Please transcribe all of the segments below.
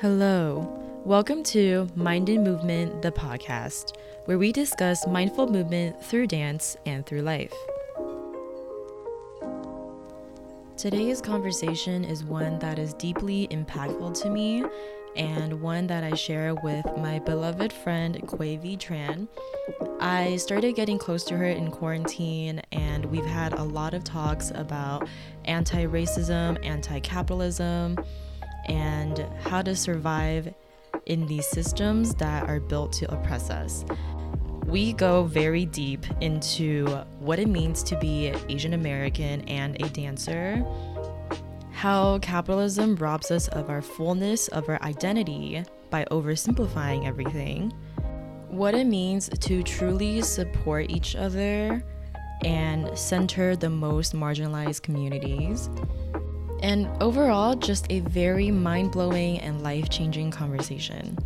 Hello. Welcome to Mind and Movement, the podcast, where we discuss mindful movement through dance and through life. Today's conversation is one that is deeply impactful to me and one that I share with my beloved friend V Tran. I started getting close to her in quarantine, and we've had a lot of talks about anti racism, anti capitalism, and how to survive in these systems that are built to oppress us. We go very deep into what it means to be Asian American and a dancer, how capitalism robs us of our fullness of our identity by oversimplifying everything, what it means to truly support each other and center the most marginalized communities and overall, just a very mind blowing and life changing conversation.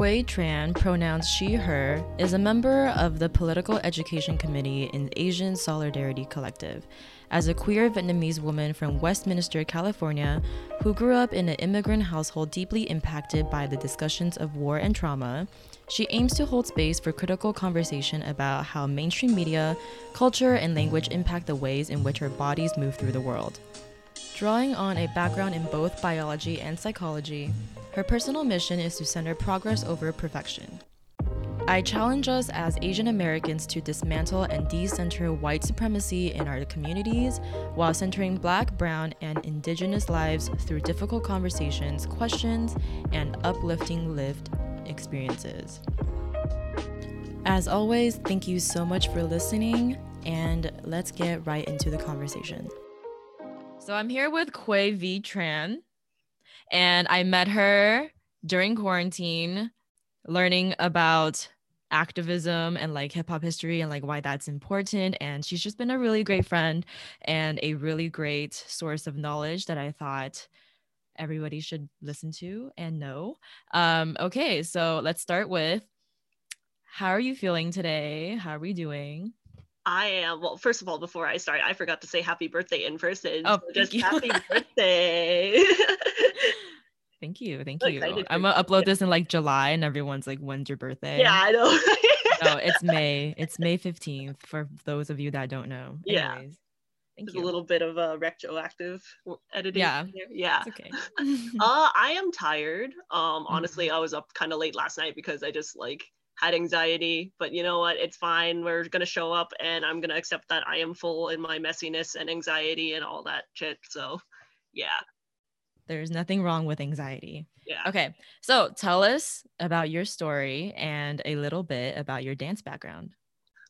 Quay Tran, pronouns she, her, is a member of the Political Education Committee in Asian Solidarity Collective. As a queer Vietnamese woman from Westminster, California, who grew up in an immigrant household deeply impacted by the discussions of war and trauma, she aims to hold space for critical conversation about how mainstream media, culture, and language impact the ways in which our bodies move through the world. Drawing on a background in both biology and psychology, her personal mission is to center progress over perfection. I challenge us as Asian Americans to dismantle and decenter white supremacy in our communities while centering Black, Brown, and Indigenous lives through difficult conversations, questions, and uplifting lived experiences. As always, thank you so much for listening, and let's get right into the conversation. So I'm here with Quay V Tran, and I met her during quarantine, learning about activism and like hip hop history and like why that's important. And she's just been a really great friend and a really great source of knowledge that I thought everybody should listen to and know. Um, okay, so let's start with how are you feeling today? How are we doing? I am. Well, first of all, before I start, I forgot to say happy birthday in person. Oh, so just you. happy birthday. Thank you. Thank So you. I'm gonna upload this in like July and everyone's like, when's your birthday? yeah, I know. No, it's May. It's May 15th for those of you that don't know. Yeah. Thank you. a little bit of a retroactive editing. Yeah. Yeah. It's okay. Uh, I am tired. Um, Mm-hmm. honestly, I was up kind of late last night because I just like had anxiety. But you know what? It's fine. We're gonna show up, and I'm gonna accept that I am full in my messiness and anxiety and all that shit. So, yeah, There's nothing wrong with anxiety. yeah. Okay. So tell us about your story and a little bit about your dance background.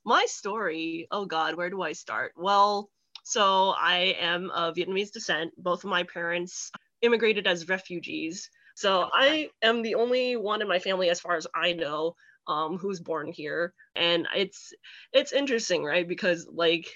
my story oh god where do i start well so i am of vietnamese descent. Both of my parents immigrated as refugees. So i am the only one in my family as far as i know um, who's born here. And it's it's interesting right? Because like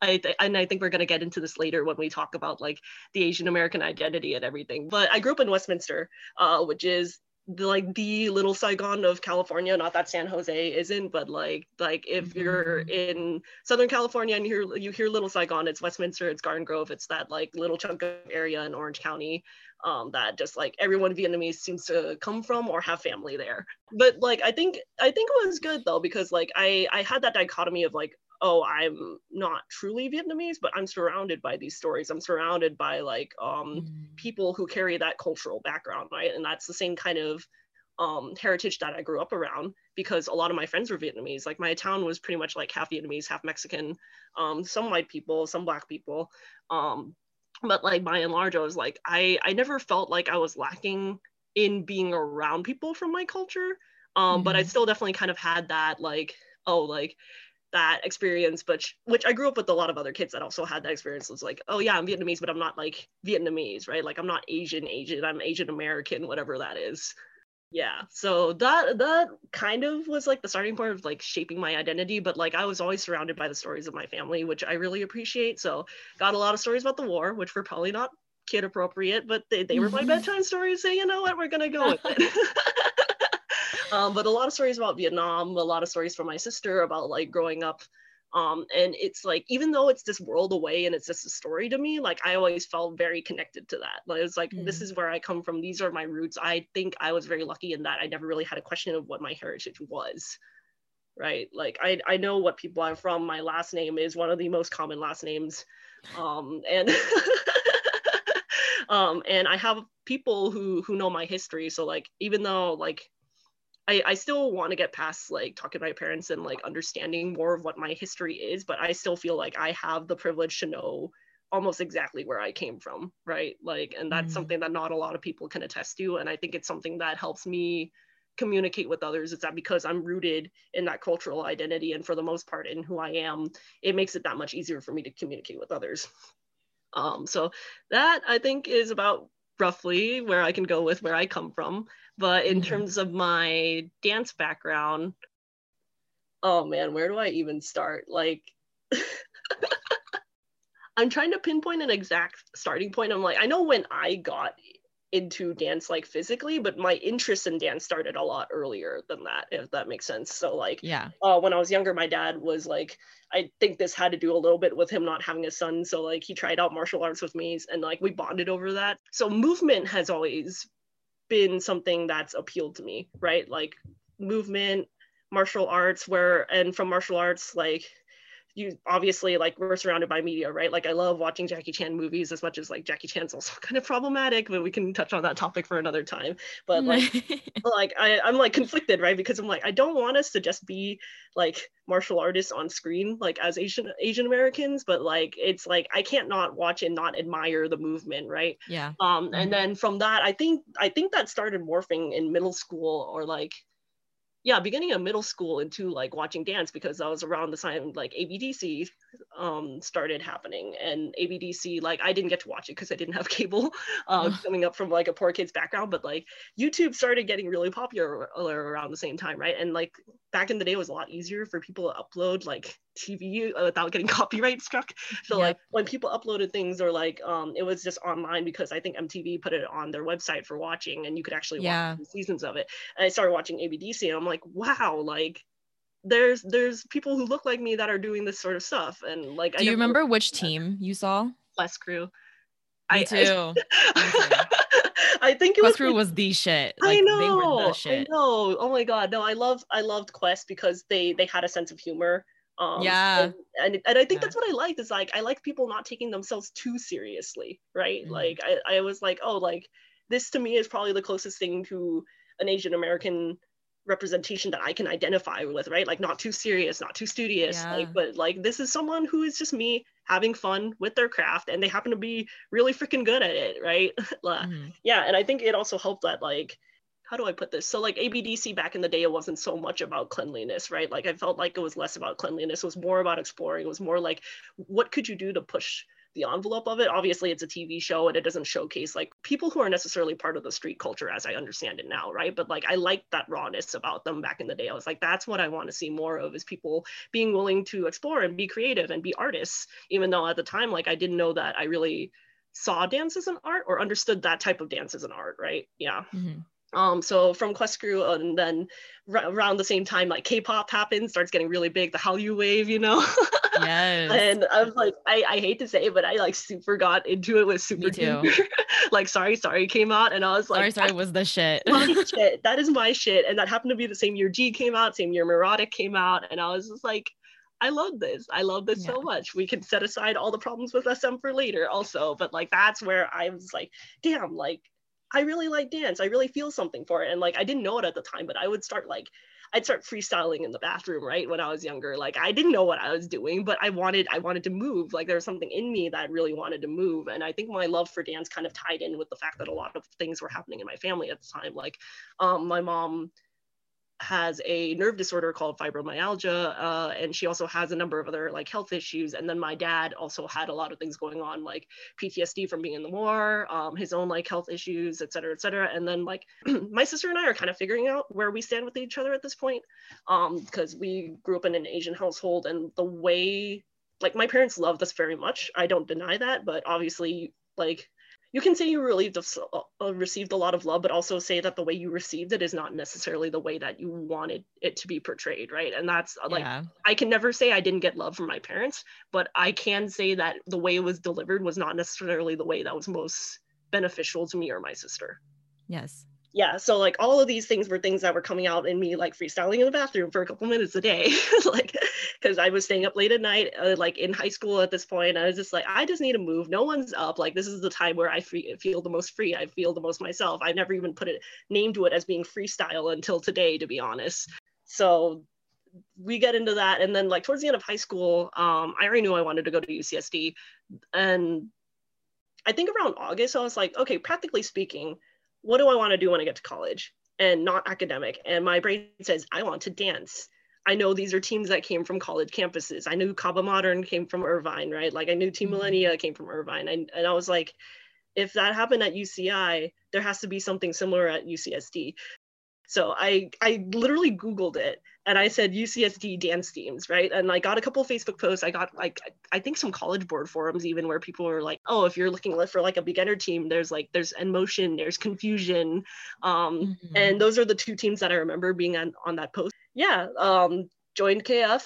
I th- and I think we're going to get into this later when we talk about like the Asian American identity and everything. But I grew up in Westminster, uh, which is the, like the little Saigon of California. Not that San Jose isn't, but like like if you're Mhm. in Southern California and you hear you hear Little Saigon, it's Westminster, it's Garden Grove, it's that like little chunk of area in Orange County um, that just like everyone Vietnamese seems to come from or have family there. But like I think I think it was good though because like I I had that dichotomy of like oh i'm not truly vietnamese but i'm surrounded by these stories. I'm surrounded by like um people who carry that cultural background right? And that's the same kind of um, heritage that i grew up around because a lot of my friends were vietnamese. Like my town was pretty much like half vietnamese half mexican um, some white people some black people. Um, but like by and large i was like i i never felt like i was lacking in being around people from my culture. Um, but i Mhm. still definitely kind of had that like oh like that experience but sh- which i grew up with a lot of other kids that also had that experience. It's like oh yeah i'm vietnamese but i'm not like vietnamese right? Like i'm not asian asian i'm asian american whatever that is. Yeah so that that kind of was like the starting point of like shaping my identity but like i was always surrounded by the stories of my family which i really appreciate. So got a lot of stories about the war which were probably not kid appropriate but they, they were my mm-hmm. bedtime stories so you know what? We're gonna go with it um, but a lot of stories about Vietnam, a lot of stories from my sister about like growing up. Um and it's like even though it's this world away and it's just a story to me like i always felt very connected to that. Like it's like mm. this is where i come from. These are my roots. I think i was very lucky in that i never really had a question of what my heritage was right? Like i i know what people i'm from. My last name is one of the most common last names. Um and um and i have people who who know my history. So like even though like I, I still want to get past like talking to my parents and like understanding more of what my history is, but I still feel like I have the privilege to know almost exactly where I came from, right? Like, and that's mm-hmm. something that not a lot of people can attest to. And I think it's something that helps me communicate with others. is that because I'm rooted in that cultural identity and for the most part in who I am, it makes it that much easier for me to communicate with others. Um, so that I think is about roughly where I can go with where I come from. But in terms of my dance background, oh man, where do I even start? Like, I'm trying to pinpoint an exact starting point. I'm like, I know when I got into dance like physically but my interest in dance started a lot earlier than that if that makes sense. So like yeah. uh, when i was younger my dad was like i think this had to do a little bit with him not having a son. So like he tried out martial arts with me and like we bonded over that. So movement has always been something that's appealed to me right? Like movement martial arts where and from martial arts like you obviously like we're surrounded by media, right? Like I love watching Jackie Chan movies as much as like Jackie Chan's also kind of problematic, but we can touch on that topic for another time. But like like I, I'm like conflicted, right? Because I'm like, I don't want us to just be like martial artists on screen, like as Asian Asian Americans, but like it's like I can't not watch and not admire the movement, right? Yeah. Um, mm-hmm. and then from that, I think I think that started morphing in middle school or like yeah, beginning of middle school into like watching dance because I was around the time like ABDC um, started happening and ABDC like I didn't get to watch it because I didn't have cable uh, coming up from like a poor kid's background, but like YouTube started getting really popular around the same time, right? And like back in the day, it was a lot easier for people to upload like TV without getting copyright struck. So yep. like when people uploaded things or like um, it was just online because I think MTV put it on their website for watching and you could actually yeah. watch seasons of it. And I started watching ABDC and I'm like, wow, like there's there's people who look like me that are doing this sort of stuff and like do I you remember which team you saw Quest Crew me I, too. I, I think it Quest was Crew was the shit. Like, I know. I know. Oh my god. No, I love I loved Quest because they they had a sense of humor. Um, yeah. And, and, and I think yeah. that's what I liked is like I like people not taking themselves too seriously, right? Mm-hmm. Like I, I was like, oh, like this to me is probably the closest thing to an Asian American representation that I can identify with, right? Like not too serious, not too studious, yeah. like but like this is someone who is just me having fun with their craft and they happen to be really freaking good at it, right? mm-hmm. Yeah, and I think it also helped that like how do I put this? So like ABDC back in the day, it wasn't so much about cleanliness, right? Like I felt like it was less about cleanliness. It was more about exploring. It was more like, what could you do to push the envelope of it. Obviously, it's a TV show and it doesn't showcase like people who are necessarily part of the street culture as I understand it now, right? But like I like that rawness about them back in the day. I was like, that's what I want to see more of is people being willing to explore and be creative and be artists, even though at the time, like I didn't know that I really saw dance as an art or understood that type of dance as an art, right? Yeah. Mm-hmm. Um, so from Quest Crew, and then r- around the same time, like K-pop happens, starts getting really big, the Hallyu wave, you know. yes. And I was like, I, I hate to say it, but I like super got into it with Super too. like Sorry Sorry came out, and I was like, Sorry Sorry was the shit. shit. That is my shit, and that happened to be the same year Gee came out, same year Mirotic came out, and I was just like. I love this. I love this yeah. so much. We can set aside all the problems with SM for later also, but like that's where I was like, damn, like I really like dance. I really feel something for it. And like I didn't know it at the time, but I would start like I'd start freestyling in the bathroom, right? When I was younger. Like I didn't know what I was doing, but I wanted I wanted to move. Like there was something in me that really wanted to move. And I think my love for dance kind of tied in with the fact that a lot of things were happening in my family at the time. Like um, my mom has a nerve disorder called fibromyalgia uh, and she also has a number of other like health issues and then my dad also had a lot of things going on like ptsd from being in the war um, his own like health issues et cetera et cetera and then like my sister and i are kind of figuring out where we stand with each other at this point because um, we grew up in an asian household and the way like my parents love us very much i don't deny that but obviously like you can say you really uh, received a lot of love, but also say that the way you received it is not necessarily the way that you wanted it to be portrayed, right? And that's uh, like, yeah. I can never say I didn't get love from my parents, but I can say that the way it was delivered was not necessarily the way that was most beneficial to me or my sister. Yes yeah so like all of these things were things that were coming out in me like freestyling in the bathroom for a couple minutes a day like because i was staying up late at night uh, like in high school at this point i was just like i just need to move. No one's up. Like this is the time where i free, feel the most free. I feel the most myself. I never even put a name to it as being freestyle until today to be honest. So we get into that and then like towards the end of high school um, i already knew i wanted to go to ucsd and i think around august i was like okay practically speaking what do I want to do when I get to college and not academic? And my brain says, I want to dance. I know these are teams that came from college campuses. I knew Kaba Modern came from Irvine, right? Like I knew Team mm-hmm. Millennia came from Irvine. And, and I was like, if that happened at UCI, there has to be something similar at UCSD. So I I literally Googled it and I said UCSD dance teams, right? And I got a couple Facebook posts. I got like I think some college board forums even where people were like, oh, if you're looking for like a beginner team, there's like there's emotion, there's confusion. Um, mm-hmm. and those are the two teams that I remember being on, on that post. Yeah. Um, joined KF,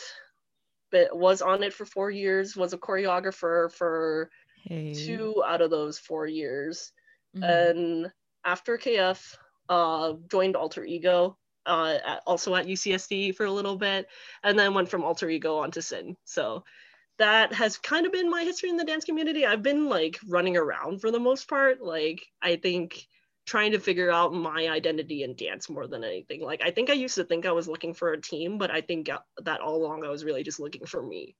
but was on it for four years, was a choreographer for hey. two out of those four years. Mm-hmm. And after KF, uh, joined Alter Ego, uh, at, also at UCSD for a little bit, and then went from Alter Ego onto Sin. So that has kind of been my history in the dance community. I've been like running around for the most part. Like I think trying to figure out my identity in dance more than anything. Like I think I used to think I was looking for a team, but I think that all along I was really just looking for me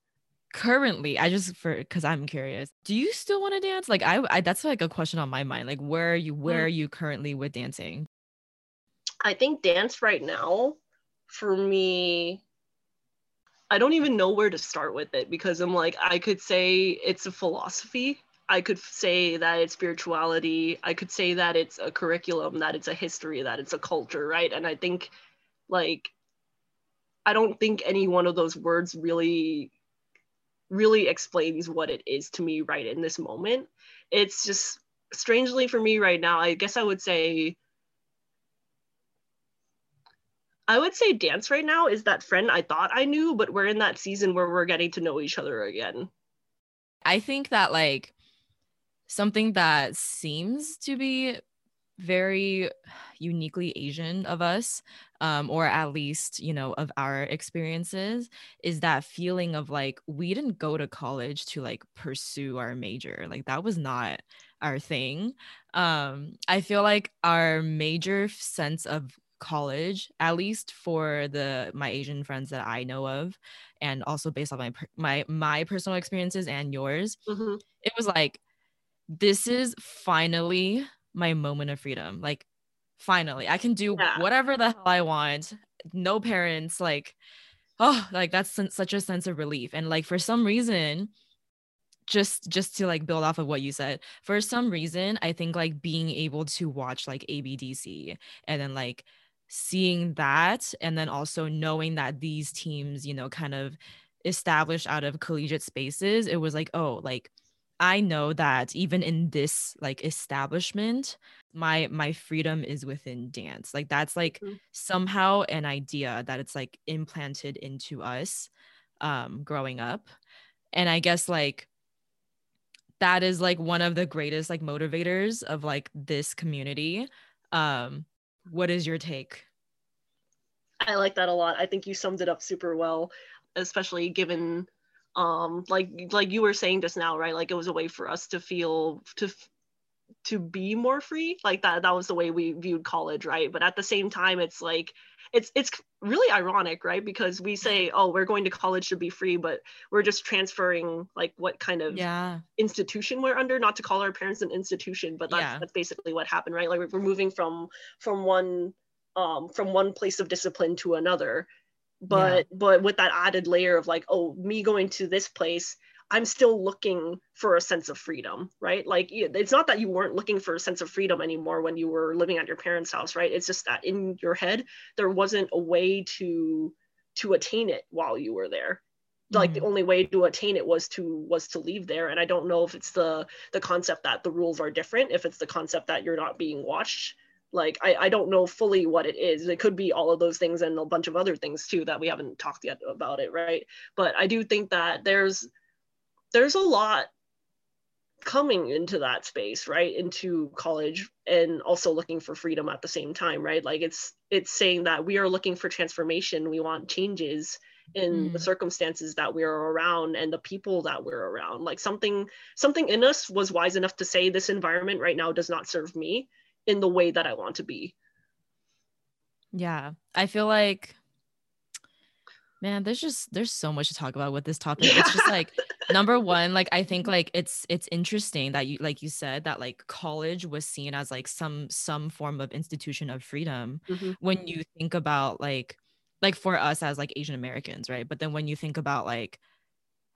currently i just for because i'm curious do you still want to dance like I, I that's like a question on my mind like where are you where mm. are you currently with dancing I think dance right now for me I don't even know where to start with it because I'm like I could say it's a philosophy. I could say that it's spirituality. I could say that it's a curriculum, that it's a history, that it's a culture, right? And I think like I don't think any one of those words really really explains what it is to me right in this moment. It's just strangely for me right now, I guess I would say I would say dance right now is that friend I thought I knew, but we're in that season where we're getting to know each other again. I think that like something that seems to be very uniquely Asian of us, um, or at least, you know, of our experiences, is that feeling of like we didn't go to college to like pursue our major. Like that was not our thing. Um, I feel like our major sense of college at least for the my asian friends that i know of and also based on my my my personal experiences and yours mm-hmm. it was like this is finally my moment of freedom like finally i can do yeah. whatever the hell i want no parents like oh like that's such a sense of relief and like for some reason just just to like build off of what you said for some reason i think like being able to watch like abdc and then like seeing that and then also knowing that these teams you know kind of established out of collegiate spaces it was like oh like i know that even in this like establishment my my freedom is within dance like that's like mm-hmm. somehow an idea that it's like implanted into us um growing up and i guess like that is like one of the greatest like motivators of like this community um what is your take? I like that a lot. I think you summed it up super well, especially given um like like you were saying just now, right? Like it was a way for us to feel to to be more free. Like that that was the way we viewed college, right? But at the same time it's like it's it's really ironic right? Because we say oh we're going to college to be free but we're just transferring like what kind of yeah. institution we're under not to call our parents an institution but that's, yeah. that's basically what happened right? Like we're moving from from one um from one place of discipline to another. But yeah. but with that added layer of like oh me going to this place I'm still looking for a sense of freedom, right? Like it's not that you weren't looking for a sense of freedom anymore when you were living at your parents' house, right? It's just that in your head there wasn't a way to to attain it while you were there. like mm-hmm. the only way to attain it was to was to leave there and i don't know if it's the the concept that the rules are different if it's the concept that you're not being watched like I, I don't know fully what it is it could be all of those things and a bunch of other things too that we haven't talked yet about it right but i do think that there's there's a lot coming into that space right? Into college and also looking for freedom at the same time right? Like it's it's saying that we are looking for transformation. We want changes in mm. the circumstances that we're around and the people that we're around. Like something something in us was wise enough to say this environment right now does not serve me in the way that i want to be. Yeah. I feel like man there's just there's so much to talk about with this topic. Yeah. it's just like number one like i think like it's it's interesting that you like you said that like college was seen as like some some form of institution of freedom mm-hmm. when you think about like like for us as like Asian Americans, right? But then when you think about like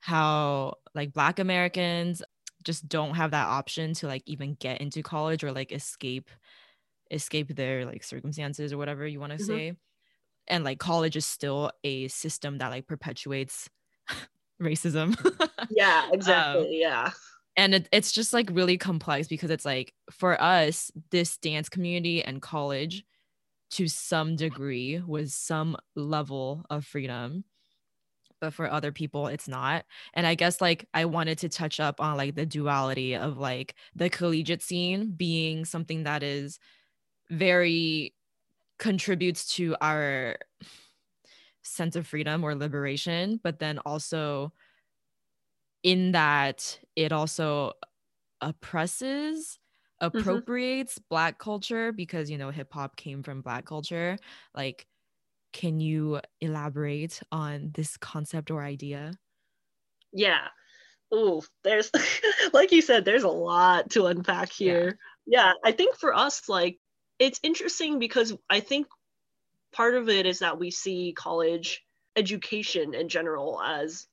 how like black Americans just don't have that option to like even get into college or like escape escape their like circumstances or whatever you want to mm-hmm. say. And like college is still a system that like perpetuates racism. yeah, exactly. Um, yeah. And it, it's just like really complex because it's like for us, this dance community and college to some degree was some level of freedom but for other people it's not and i guess like i wanted to touch up on like the duality of like the collegiate scene being something that is very contributes to our sense of freedom or liberation but then also in that it also oppresses Mm-hmm. appropriates mm-hmm. black culture because you know hip hop came from black culture like can you elaborate on this concept or idea yeah oh there's like you said there's a lot to unpack here yeah. yeah i think for us like it's interesting because i think part of it is that we see college education in general as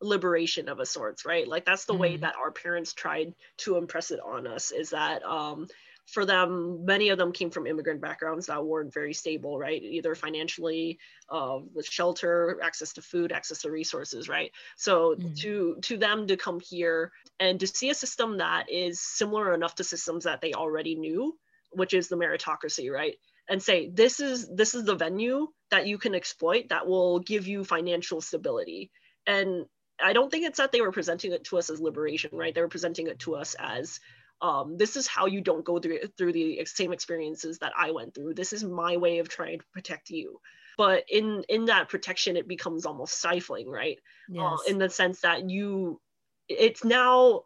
liberation of a sorts right like that's the mm. way that our parents tried to impress it on us is that um for them many of them came from immigrant backgrounds that weren't very stable right either financially uh, with shelter access to food access to resources right so mm. to to them to come here and to see a system that is similar enough to systems that they already knew which is the meritocracy right and say this is this is the venue that you can exploit that will give you financial stability and I don't think it's that they were presenting it to us as liberation, right? They were presenting it to us as um, this is how you don't go through through the same experiences that I went through. This is my way of trying to protect you. But in in that protection, it becomes almost stifling, right? Uh, yes. Uh, in the sense that you, it's now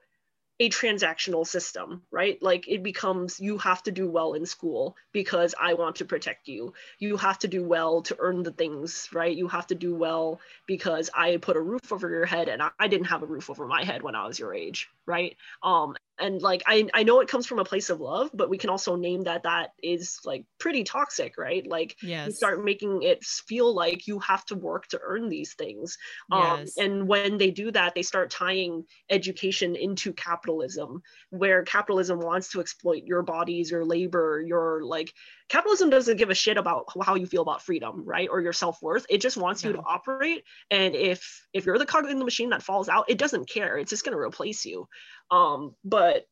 a transactional system, right? Like it becomes you have to do well in school because I want to protect you. You have to do well to earn the things, right? You have to do well because I put a roof over your head and I didn't have a roof over my head when I was your age, right? Um, and like I, I know it comes from a place of love but we can also name that that is like pretty toxic right? Like yes. you start making it feel like you have to work to earn these things. Um, yes. and when they do that they start tying education into capitalism where capitalism wants to exploit your bodies your labor your like capitalism doesn't give a shit about how you feel about freedom right? Or your self-worth. It just wants you to operate. And if if you're the cog in the machine that falls out it doesn't care. It's just going to replace you um but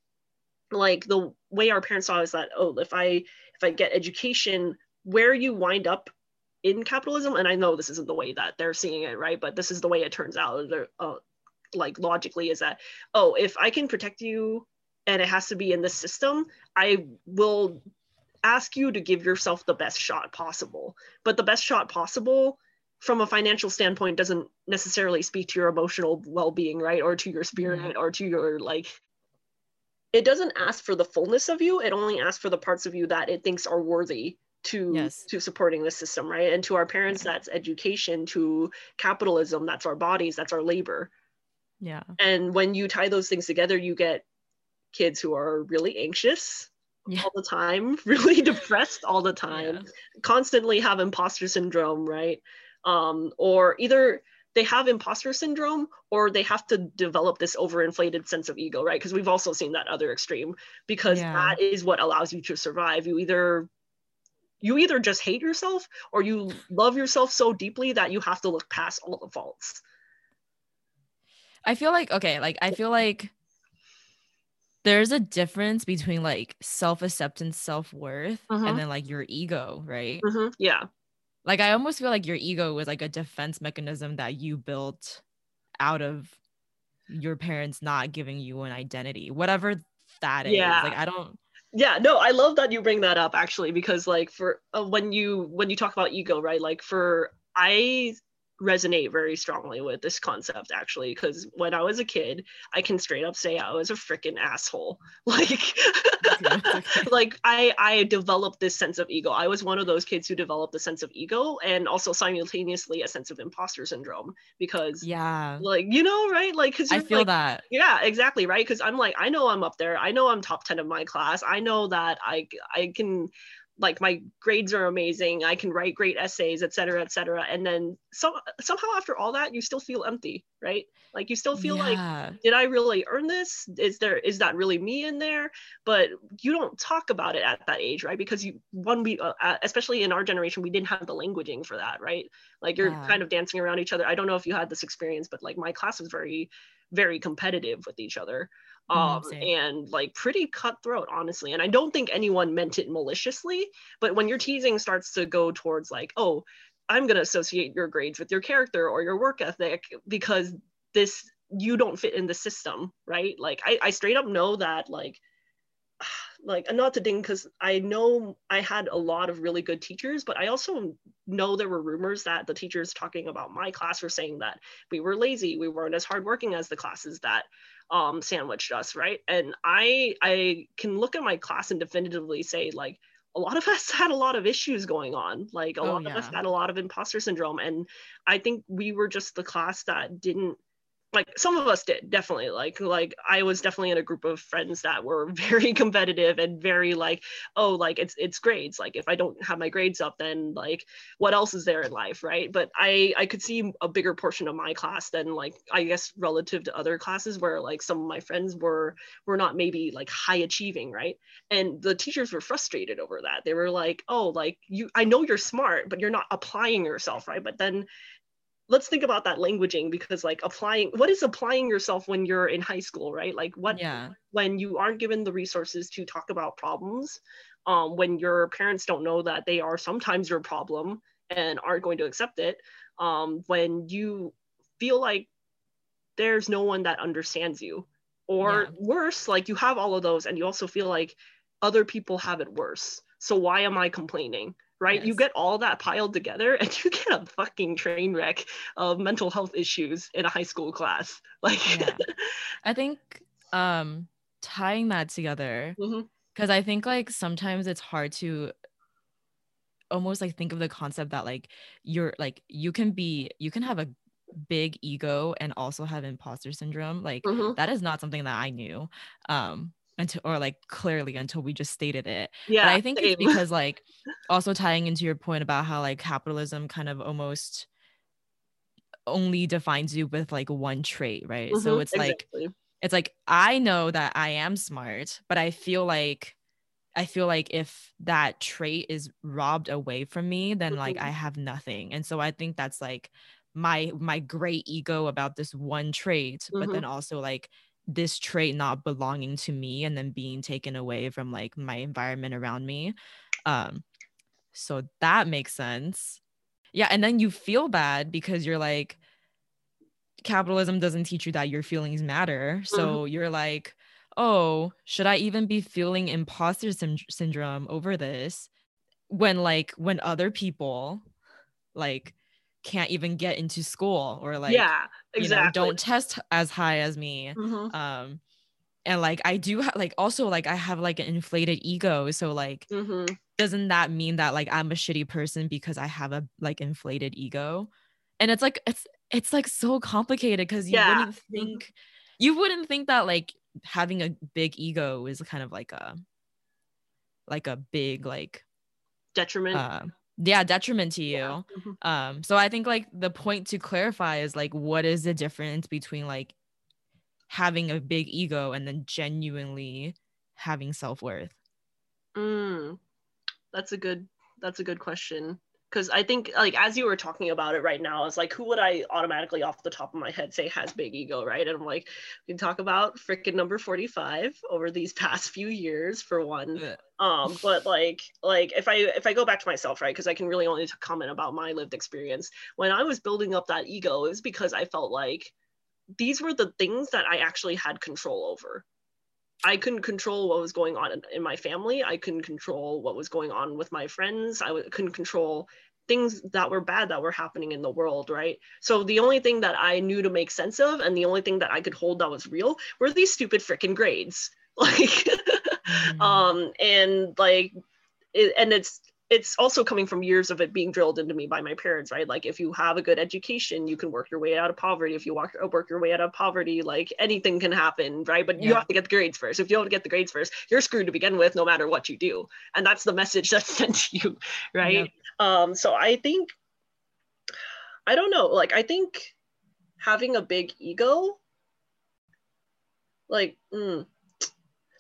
like the way our parents saw is that oh if i if i get education where you wind up in capitalism and i know this isn't the way that they're seeing it right? But this is the way it turns out uh, like logically is that oh if i can protect you and it has to be in this system i will ask you to give yourself the best shot possible. But the best shot possible from a financial standpoint doesn't necessarily speak to your emotional well-being right or to your spirit mm-hmm. or to your like it doesn't ask for the fullness of you it only asks for the parts of you that it thinks are worthy to yes. to supporting the system right and to our parents that's education to capitalism that's our bodies that's our labor yeah and when you tie those things together you get kids who are really anxious yeah. all the time really depressed all the time yeah. constantly have imposter syndrome right um, or either they have imposter syndrome or they have to develop this overinflated sense of ego right because we've also seen that other extreme because yeah. that is what allows you to survive you either you either just hate yourself or you love yourself so deeply that you have to look past all the faults I feel like okay, like I feel like there's a difference between like self-acceptance, self-worth, Mhm. and then like your ego, right? Mhm. Yeah. Like I almost feel like your ego was like a defense mechanism that you built out of your parents not giving you an identity, whatever that is. Yeah. Like I don't yeah no i love that you bring that up actually because like for uh, when you when you talk about ego right like for i resonate very strongly with this concept actually because when i was a kid i can straight up say i was a freaking asshole like like i i developed this sense of ego i was one of those kids who developed a sense of ego and also simultaneously a sense of imposter syndrome because yeah. like you know right like because I feel like, that. yeah, exactly, right? Because I'm like, I know I'm up there. I know I'm top 10 of my class. I know that I I can like my grades are amazing. I can write great essays, et cetera, et cetera. And then some somehow after all that, you still feel empty, right? Like you still feel like did I really earn this? Is there is that really me in there? But you don't talk about it at that age, right? Because you one we uh, uh, especially in our generation, we didn't have the languaging for that, right? Like you're Yeah. kind of dancing around each other. I don't know if you had this experience, but like my class was very very competitive with each other. Mhm, Um, and like pretty cutthroat, honestly. And I don't think anyone meant it maliciously, but when your teasing starts to go towards like, oh, I'm gonna associate your grades with your character or your work ethic because this you don't fit in the system right like i, I straight up know that like like and not to ding because i know i had a lot of really good teachers but i also know there were rumors that the teachers talking about my class were saying that we were lazy we weren't as hardworking as the classes that um sandwiched us right? And i i can look at my class and definitively say like a lot of us had a lot of issues going on like a Oh, lot of us had a lot of imposter syndrome and i think we were just the class that didn't like some of us did definitely like like i was definitely in a group of friends that were very competitive and very like oh like it's it's grades like if i don't have my grades up then like what else is there in life right? But i i could see a bigger portion of my class than like i guess relative to other classes where like some of my friends were were not maybe like high achieving right? And the teachers were frustrated over that. They were like oh like you i know you're smart but you're not applying yourself right. But then let's think about that languaging because like applying what is applying yourself when you're in high school right like what Yeah. when you aren't given the resources to talk about problems um, when your parents don't know that they are sometimes your problem and aren't going to accept it um, when you feel like there's no one that understands you or Yeah. worse like you have all of those and you also feel like other people have it worse so why am i complaining right? You get all that piled together and you get a fucking train wreck of mental health issues in a high school class. Like Yeah. I think um tying that together because I think like sometimes it's hard to almost like think of the concept that like you're like you can be you can have a big ego and also have imposter syndrome. Like Mhm. that is not something that I knew. Um until or like clearly until we just stated it yeah but I think it's because like also tying into your point about how like capitalism kind of almost only defines you with like one trait, right? So Mhm, it's like it's like I know that I am smart, but I feel like I feel like if that trait is robbed away from me, then like Mhm. I have nothing. And so I think that's like my my great ego about this one trait, but then also like this trait not belonging to me and then being taken away from like my environment around me. Um so that makes sense. Yeah, and then you feel bad because you're like capitalism doesn't teach you that your feelings matter. So you're like, "Oh, should I even be feeling imposter syn- syndrome over this when like when other people like can't even get into school or like yeah you exactly know don't test as high as me." Mhm, Um and like I do ha- like also like I have like an inflated ego, so like mhm. doesn't that mean that like I'm a shitty person because I have a like inflated ego? And it's like it's it's like so complicated because you Yeah. wouldn't think you wouldn't think that like having a big ego is kind of like a like a big like detriment uh yeah detriment to you. Yeah. Mhm. Um so I think like the point to clarify is like what is the difference between like having a big ego and then genuinely having self-worth? Mm, that's a good that's a good question because I think like as you were talking about it right now, it's like who would I automatically off the top of my head say has big ego, right? And I'm like, we can talk about freaking number 45 over these past few years for one. Yeah. Um, but like like if I if I go back to myself, right, because I can really only comment about my lived experience. When I was building up that ego, it was because I felt like these were the things that I actually had control over. I couldn't control what was going on in, in my family. I couldn't control what was going on with my friends. I w- couldn't control things that were bad that were happening in the world, right? So the only thing that I knew to make sense of and the only thing that I could hold that was real were these stupid freaking grades. Like Mhm. um and like it, and it's it's also coming from years of it being drilled into me by my parents right? Like if you have a good education you can work your way out of poverty. If you walk, work your way out of poverty like anything can happen right? But you have to get the grades first. If you don't get the grades first you're screwed to begin with no matter what you do. And that's the message that's sent to you right? Um so i think i don't know like i think having a big ego like mm,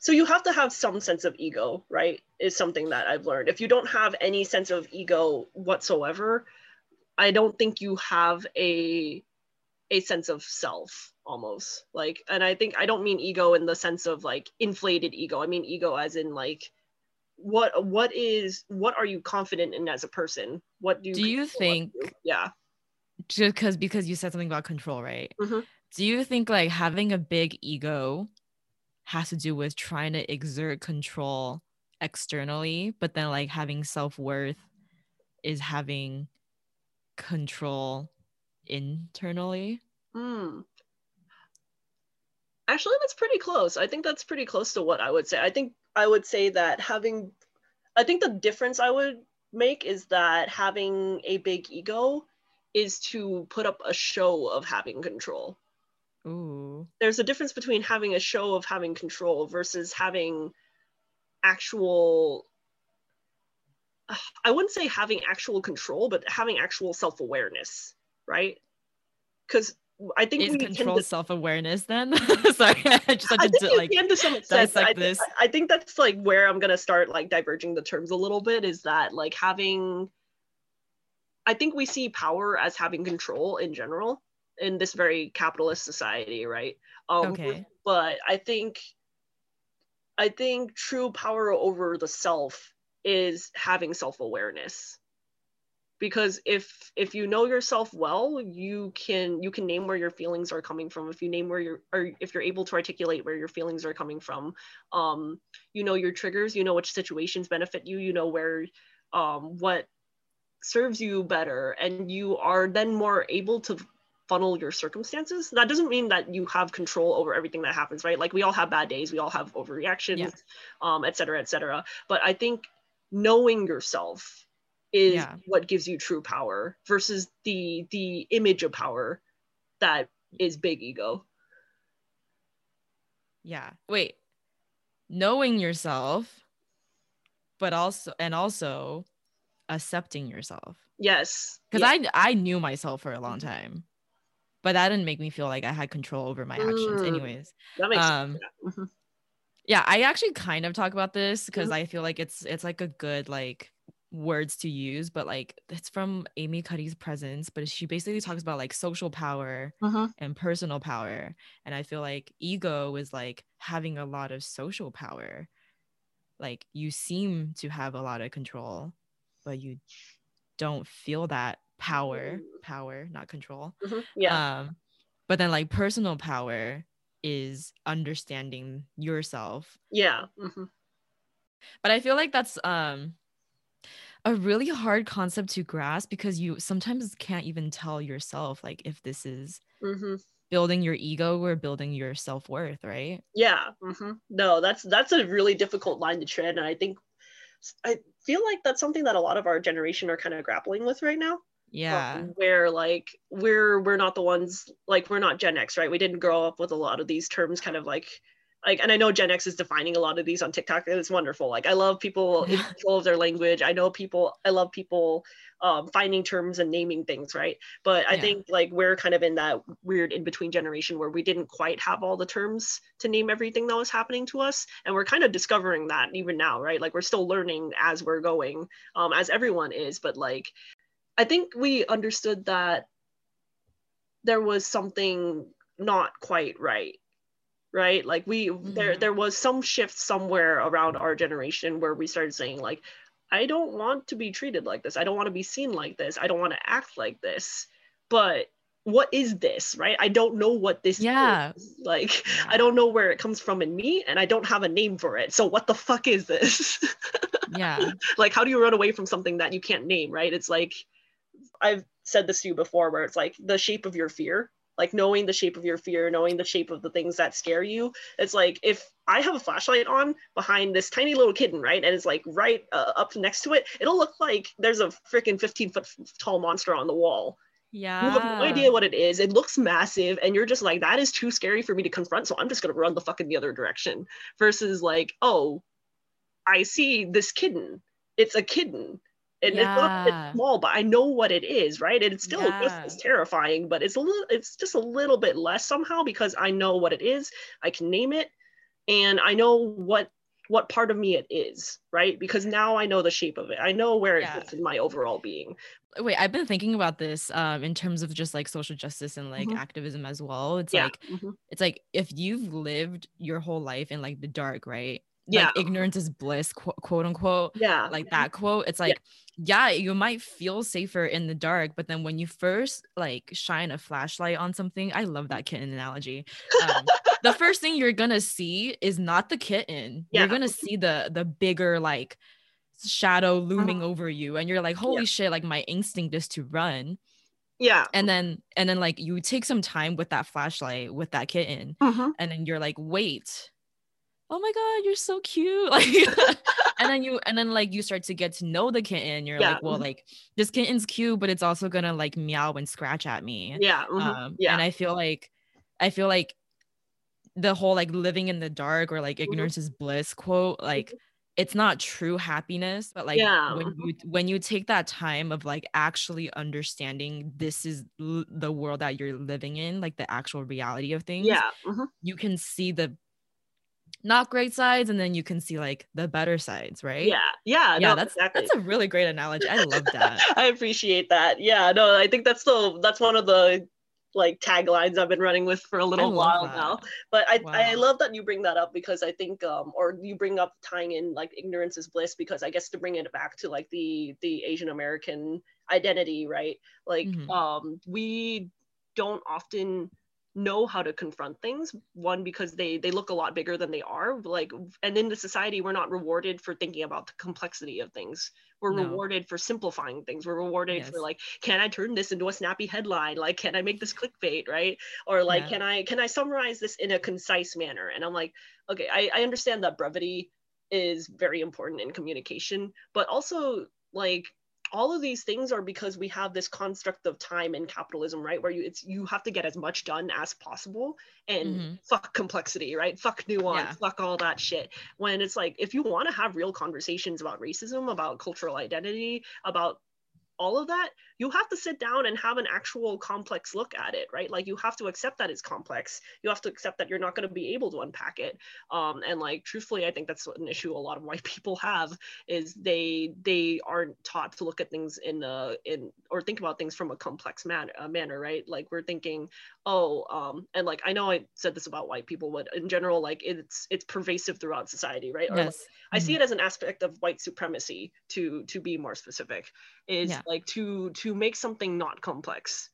so you have to have some sense of ego right is something that i've learned if you don't have any sense of ego whatsoever i don't think you have a a sense of self almost like and i think i don't mean ego in the sense of like inflated ego i mean ego as in like what what is what are you confident in as a person what do you Do you think- do? yeah just because because you said something about control, right? Mhm. Do you think like having a big ego has to do with trying to exert control externally, but then like having self worth is having control internally? Hmm. Actually, that's pretty close. I think that's pretty close to what I would say. I think I would say that having, I think the difference I would make is that having a big ego is to put up a show of having control. Ooh. There's a difference between having a show of having control versus having actual, I wouldn't say having actual control, but having actual self awareness, right? Because I think Is we control to self awareness then? Sorry, I just had I to think do, like to some extent. I, this. Think, I think that's like where I'm gonna start like diverging the terms a little bit. Is that like having? I think we see power as having control in general in this very capitalist society, right? Um, okay. But I think, I think true power over the self is having self awareness. Because if if you know yourself well, you can you can name where your feelings are coming from. If you name where you're or if you're able to articulate where your feelings are coming from, um, you know your triggers, you know which situations benefit you, you know where um, what serves you better, and you are then more able to funnel your circumstances. That doesn't mean that you have control over everything that happens, right? Like we all have bad days, we all have overreactions, Yeah. um, et cetera, et cetera. But I think knowing yourself is Yeah. what gives you true power versus the the image of power that is big ego. Yeah. Wait. Knowing yourself, but also and also accepting yourself. Yes. Because yeah. I I knew myself for a long time. But that didn't make me feel like I had control over my actions. Mm. Anyways. that makes Um sense. Yeah. Mhm. I actually kind of talk about this because Mhm. I feel like it's it's like a good like words to use, but like it's from Amy Cuddy's presence, but she basically talks about like social power Mhm. and personal power. And I feel like ego is like having a lot of social power. Like you seem to have a lot of control, but you don't feel that power, Mm. power, not control. Mhm. Yeah. Um, but then like personal power is understanding yourself. yeah. Mhm. But I feel like that's um a really hard concept to grasp because you sometimes can't even tell yourself like if this is Mhm. building your ego or building your self-worth, right? Yeah. hmm No, that's that's a really difficult line to tread, and I think I feel like that's something that a lot of our generation are kind of grappling with right now. Yeah. where like we're we're not the ones like we're not Gen X, right? We didn't grow up with a lot of these terms, kind of like like, and I know Gen X is defining a lot of these on TikTok. and It's wonderful. Like I love people in control of their language. I know people. I love people um, finding terms and naming things, right? But I Yeah. think like we're kind of in that weird in between generation where we didn't quite have all the terms to name everything that was happening to us, and we're kind of discovering that even now, right? Like we're still learning as we're going, um, as everyone is. But like I think we understood that there was something not quite right right? Like we mm-hmm. there there was some shift somewhere around our generation where we started saying like i don't want to be treated like this. I don't want to be seen like this. I don't want to act like this. But what is this right? I don't know what this yeah. Is. like yeah. i don't know where it comes from in me and i don't have a name for it. So what the fuck is this? Yeah. Like how do you run away from something that you can't name right? It's like i've said this to you before where it's like the shape of your fear like knowing the shape of your fear knowing the shape of the things that scare you it's like if i have a flashlight on behind this tiny little kitten right and it's like right uh, up next to it it'll look like there's a freaking 15 foot tall monster on the wall yeah. You have no idea what it is. It looks massive, and you're just like, that is too scary for me to confront. So I'm just gonna run the fuck in the other direction. Versus like, oh, I see this kitten. It's a kitten and yeah. it's not it's small but i know what it is right and it's still yeah. just as terrifying but it's a little it's just a little bit less somehow because i know what it is i can name it and i know what what part of me it is right because now i know the shape of it i know where it yeah. fits in my overall being wait i've been thinking about this um in terms of just like social justice and like mm-hmm. activism as well it's yeah. like mm-hmm. it's like if you've lived your whole life in like the dark right yeah. like ignorance is bliss quote, quote unquote yeah like that quote it's like yeah. yeah. you might feel safer in the dark but then when you first like shine a flashlight on something i love that kitten analogy um, the first thing you're gonna see is not the kitten yeah. you're gonna see the the bigger like shadow looming uh-huh. over you and you're like holy yeah. shit like my instinct is to run yeah and then and then like you take some time with that flashlight with that kitten uh-huh. and then you're like wait oh my god you're so cute like and then you and then like you start to get to know the kitten you're yeah. like well mm-hmm. like this kitten's cute but it's also gonna like meow and scratch at me yeah mm-hmm. um yeah and i feel like i feel like the whole like living in the dark or like mm-hmm. ignorance mm-hmm. is bliss quote like mm-hmm. it's not true happiness but like yeah. when you when you take that time of like actually understanding this is l- the world that you're living in like the actual reality of things yeah mm-hmm. you can see the not great sides and then you can see like the better sides right yeah yeah yeah no, that's exactly. that's a really great analogy i love that i appreciate that yeah no i think that's still that's one of the like taglines I've been running with for a little while that. now. But I, wow. I love that you bring that up because I think um or you bring up tying in like ignorance is bliss because I guess to bring it back to like the the Asian American identity, right? Like mm-hmm. um we don't often know how to confront things one because they they look a lot bigger than they are like and in the society we're not rewarded for thinking about the complexity of things we're no. rewarded for simplifying things we're rewarded yes. for like can i turn this into a snappy headline like can i make this clickbait right or like yeah. can i can i summarize this in a concise manner and i'm like okay I, I understand that brevity is very important in communication but also like all of these things are because we have this construct of time in capitalism right where you it's you have to get as much done as possible and mm-hmm. fuck complexity right fuck nuance yeah. fuck all that shit when it's like if you want to have real conversations about racism about cultural identity about all of that you have to sit down and have an actual complex look at it right like you have to accept that it's complex you have to accept that you're not going to be able to unpack it um, and like truthfully i think that's an issue a lot of white people have is they they aren't taught to look at things in a in or think about things from a complex man, uh, manner right like we're thinking oh um and like i know i said this about white people but in general like it's it's pervasive throughout society right yes. Or, like, i see mm-hmm. it as an aspect of white supremacy to to be more specific is yeah. like to to make something not complex.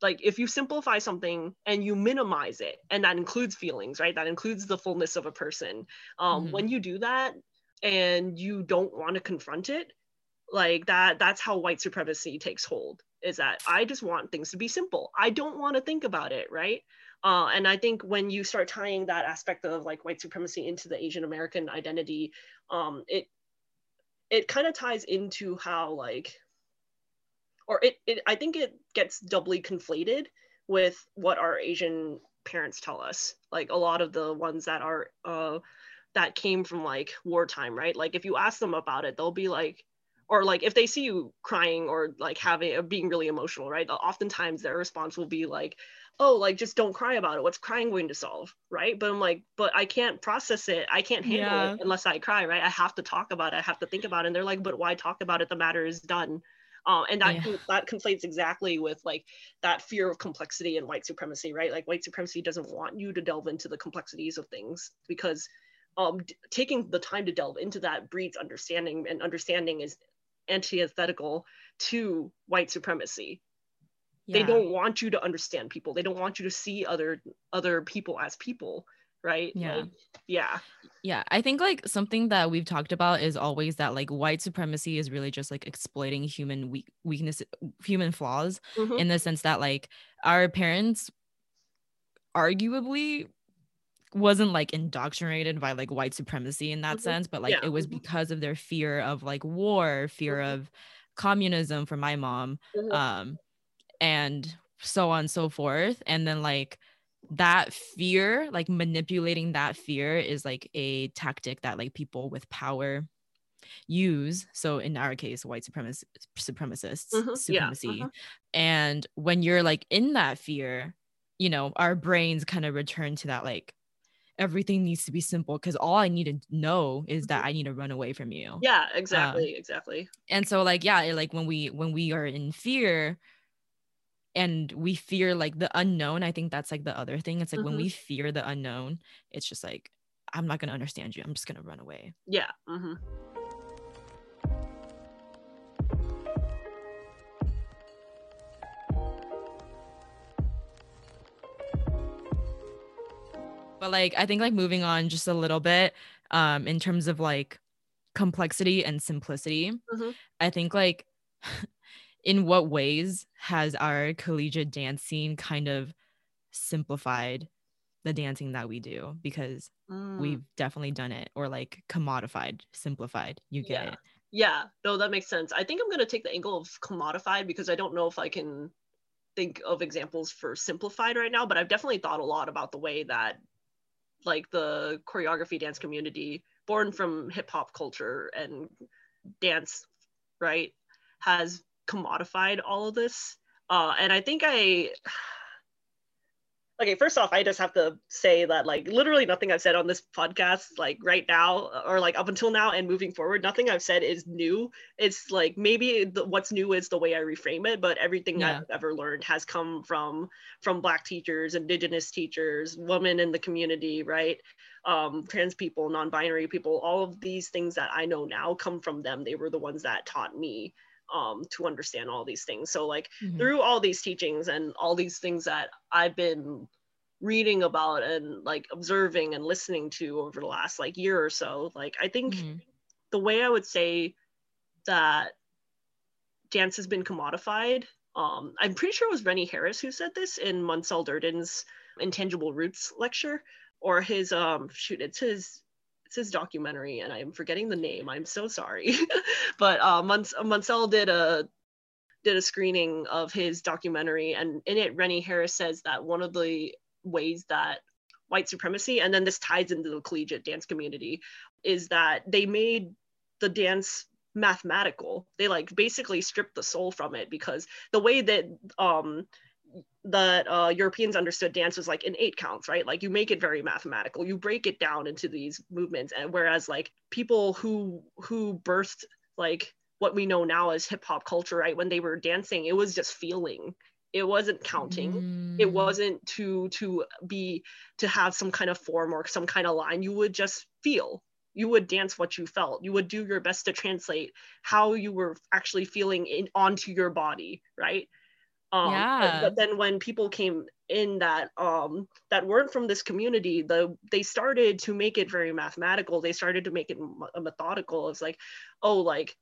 Like if you simplify something and you minimize it and that includes feelings right? That includes the fullness of a person. Um, mm-hmm. when you do that and you don't want to confront it like that that's how white supremacy takes hold is that i just want things to be simple. I don't want to think about it right? Uh, and i think when you start tying that aspect of like white supremacy into the asian american identity um, it it kind of ties into how like or it, it i think it gets doubly conflated with what our asian parents tell us. Like a lot of the ones that are uh that came from like wartime right? Like if you ask them about it they'll be like or like if they see you crying or like having or being really emotional right? Oftentimes their response will be like oh like just don't cry about it. What's crying going to solve? Right? But i'm like but i can't process it. I can't handle yeah. it unless i cry right? I have to talk about it. I have to think about it. And they're like but why talk about it? The matter is done um, and that yeah. that conflates exactly with like that fear of complexity and white supremacy right like white supremacy doesn't want you to delve into the complexities of things because um, d- taking the time to delve into that breeds understanding and understanding is antithetical to white supremacy yeah. they don't want you to understand people they don't want you to see other other people as people right yeah like, yeah yeah i think like something that we've talked about is always that like white supremacy is really just like exploiting human weak weakness human flaws mm-hmm. in the sense that like our parents arguably wasn't like indoctrinated by like white supremacy in that mm-hmm. sense but like yeah. it was mm-hmm. because of their fear of like war fear mm-hmm. of communism for my mom mm-hmm. um and so on and so forth and then like that fear like manipulating that fear is like a tactic that like people with power use so in our case white supremacists supremacists mm-hmm. supremacy yeah. uh-huh. and when you're like in that fear you know our brains kind of return to that like everything needs to be simple because all I need to know is that mm-hmm. I need to run away from you. Yeah, exactly, um, exactly. And so like yeah, like when we when we are in fear, and we fear like the unknown i think that's like the other thing it's like mm-hmm. when we fear the unknown it's just like i'm not going to understand you i'm just going to run away yeah mm-hmm. but like i think like moving on just a little bit um in terms of like complexity and simplicity mm-hmm. i think like in what ways has our collegiate dance scene kind of simplified the dancing that we do? Because mm. we've definitely done it or like commodified simplified. You get yeah. it. Yeah. No that makes sense. I think i'm going to take the angle of commodified because i don't know if i can think of examples for simplified right now but i've definitely thought a lot about the way that like the choreography dance community born from hip hop culture and dance right has commodified all of this. Uh, and I think I, okay, first off, I just have to say that like literally nothing I've said on this podcast, like right now or like up until now and moving forward, nothing I've said is new. It's like maybe the, what's new is the way I reframe it, but everything yeah. I've ever learned has come from from Black teachers, Indigenous teachers, women in the community, right? Um, trans people, non-binary people, all of these things that I know now come from them. They were the ones that taught me um, to understand all these things. So like mm-hmm. through all these teachings and all these things that I've been reading about and like observing and listening to over the last like year or so, like I think mm-hmm. the way I would say that dance has been commodified. Um, I'm pretty sure it was Rennie Harris who said this in Moncell Durden's Intangible Roots lecture, or his um shoot, it's his it's his documentary and I'm forgetting the name. I'm so sorry. but uh, Moncell did a did a screening of his documentary and in it Rennie Harris says that one of the ways that white supremacy and then this ties into the collegiate dance community is that they made the dance mathematical they like basically stripped the soul from it because the way that um that uh, Europeans understood dance was like in eight counts, right? Like you make it very mathematical. You break it down into these movements, and whereas like people who who birthed like what we know now as hip hop culture, right? When they were dancing, it was just feeling. It wasn't counting. Mm. It wasn't to to be to have some kind of form or some kind of line. You would just feel. You would dance what you felt. You would do your best to translate how you were actually feeling in onto your body, right? Um, yeah. But, but, then when people came in that um, that weren't from this community, the they started to make it very mathematical. They started to make it m- methodical. It's like, oh, like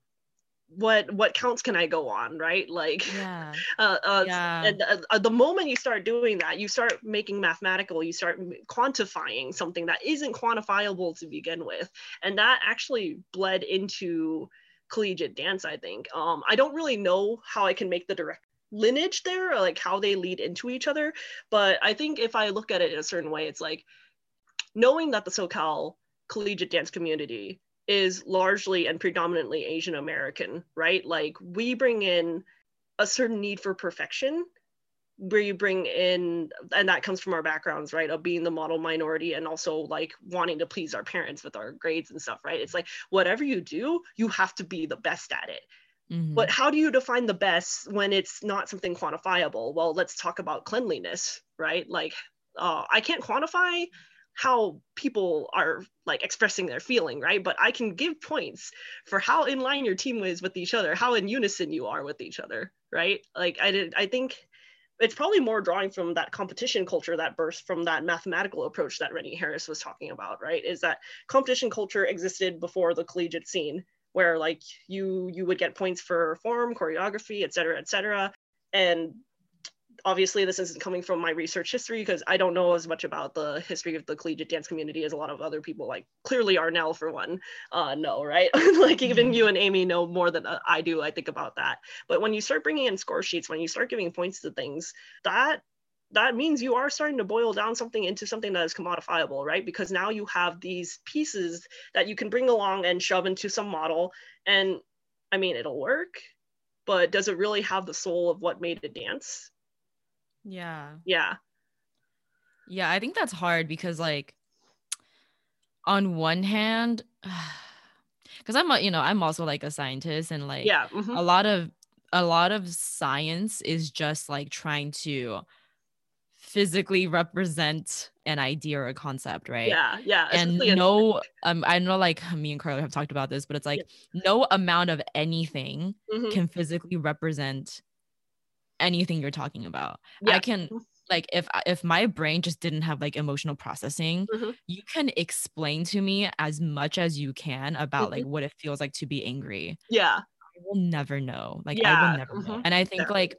what what counts can I go on, right? Like, yeah. Uh, uh, yeah. And uh, the moment you start doing that, you start making mathematical. You start quantifying something that isn't quantifiable to begin with, and that actually bled into collegiate dance i think um, i don't really know how i can make the direct lineage there or like how they lead into each other. But i think if i look at it in a certain way it's like knowing that the socal collegiate dance community is largely and predominantly asian american right? Like we bring in a certain need for perfection. Where you bring in and that comes from our backgrounds right? Of being the model minority and also like wanting to please our parents with our grades and stuff right? It's like whatever you do you have to be the best at it Mhm. but how do you define the best when it's not something quantifiable? Well let's talk about cleanliness right? Like uh, i can't quantify how people are like expressing their feeling right? But i can give points for how in line your team is with each other how in unison you are with each other right? Like i did i think it's probably more drawing from that competition culture that burst from that mathematical approach that rennie harris was talking about right? Is that competition culture existed before the collegiate scene where like you you would get points for form choreography et cetera et cetera. And obviously this isn't coming from my research history because i don't know as much about the history of the collegiate dance community as a lot of other people like clearly arnell for one uh no right? Like even Mhm. you and amy know more than uh, i do i think about that. But when you start bringing in score sheets when you start giving points to things that that means you are starting to boil down something into something that is commodifiable, right? Because now you have these pieces that you can bring along and shove into some model. And I mean, it'll work, but does it really have the soul of what made it dance? yeah. Yeah. Yeah, I think that's hard because like on one hand because I'm a, you know, I'm also like a scientist and like Yeah. mhm, a lot of a lot of science is just like trying to physically represent an idea or a concept, right? Yeah. Yeah. and no um i know like me and carla have talked about this but it's like no amount of anything mhm, can physically represent anything you're talking about Yeah. i can like if if my brain just didn't have like emotional processing Mhm. you can explain to me as much as you can about like Mhm. what it feels like to be angry Yeah. i will never know like i will never know mhm, and i think like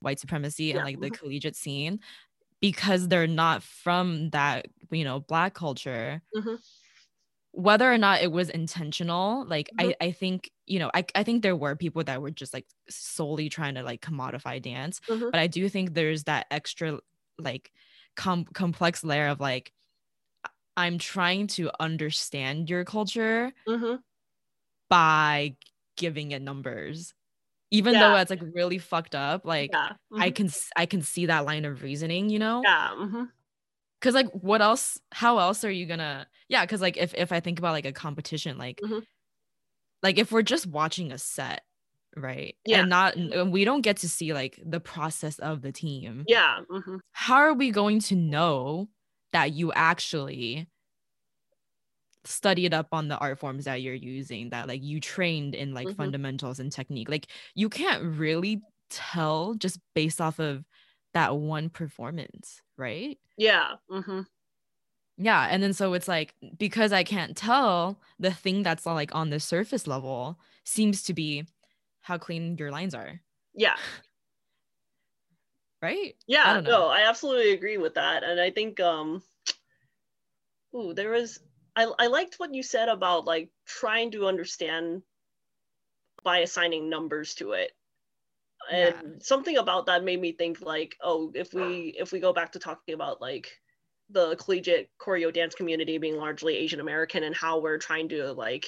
white supremacy and like the mhm. collegiate scene because they're not from that you know black culture Mhm. whether or not it was intentional like Mhm. i i think you know I, I think there were people that were just like solely trying to like commodify dance Mhm. but i do think there's that extra like com- complex layer of like i'm trying to understand your culture mhm, by giving it numbers even though Yeah. it's like really fucked up like Yeah. i mhm, can i can see that line of reasoning you know Yeah. mhm, because like what else how else are you gonna yeah because like if if i think about like a competition like Mhm. like if we're just watching a set right Yeah. and not and we don't get to see like the process of the team Yeah. mhm, how are we going to know that you actually studied up on the art forms that you're using that like you trained in like Mhm. fundamentals and technique like you can't really tell just based off of that one performance right Yeah. mhm, yeah and then so it's like because i can't tell the thing that's like on the surface level seems to be how clean your lines are Yeah. right Yeah, don't no, I absolutely agree with that. And I think um ooh, there was I I liked what you said about like trying to understand by assigning numbers to it. And Yeah. something about that made me think like, oh, if we if we go back to talking about like the collegiate choreo dance community being largely Asian American and how we're trying to like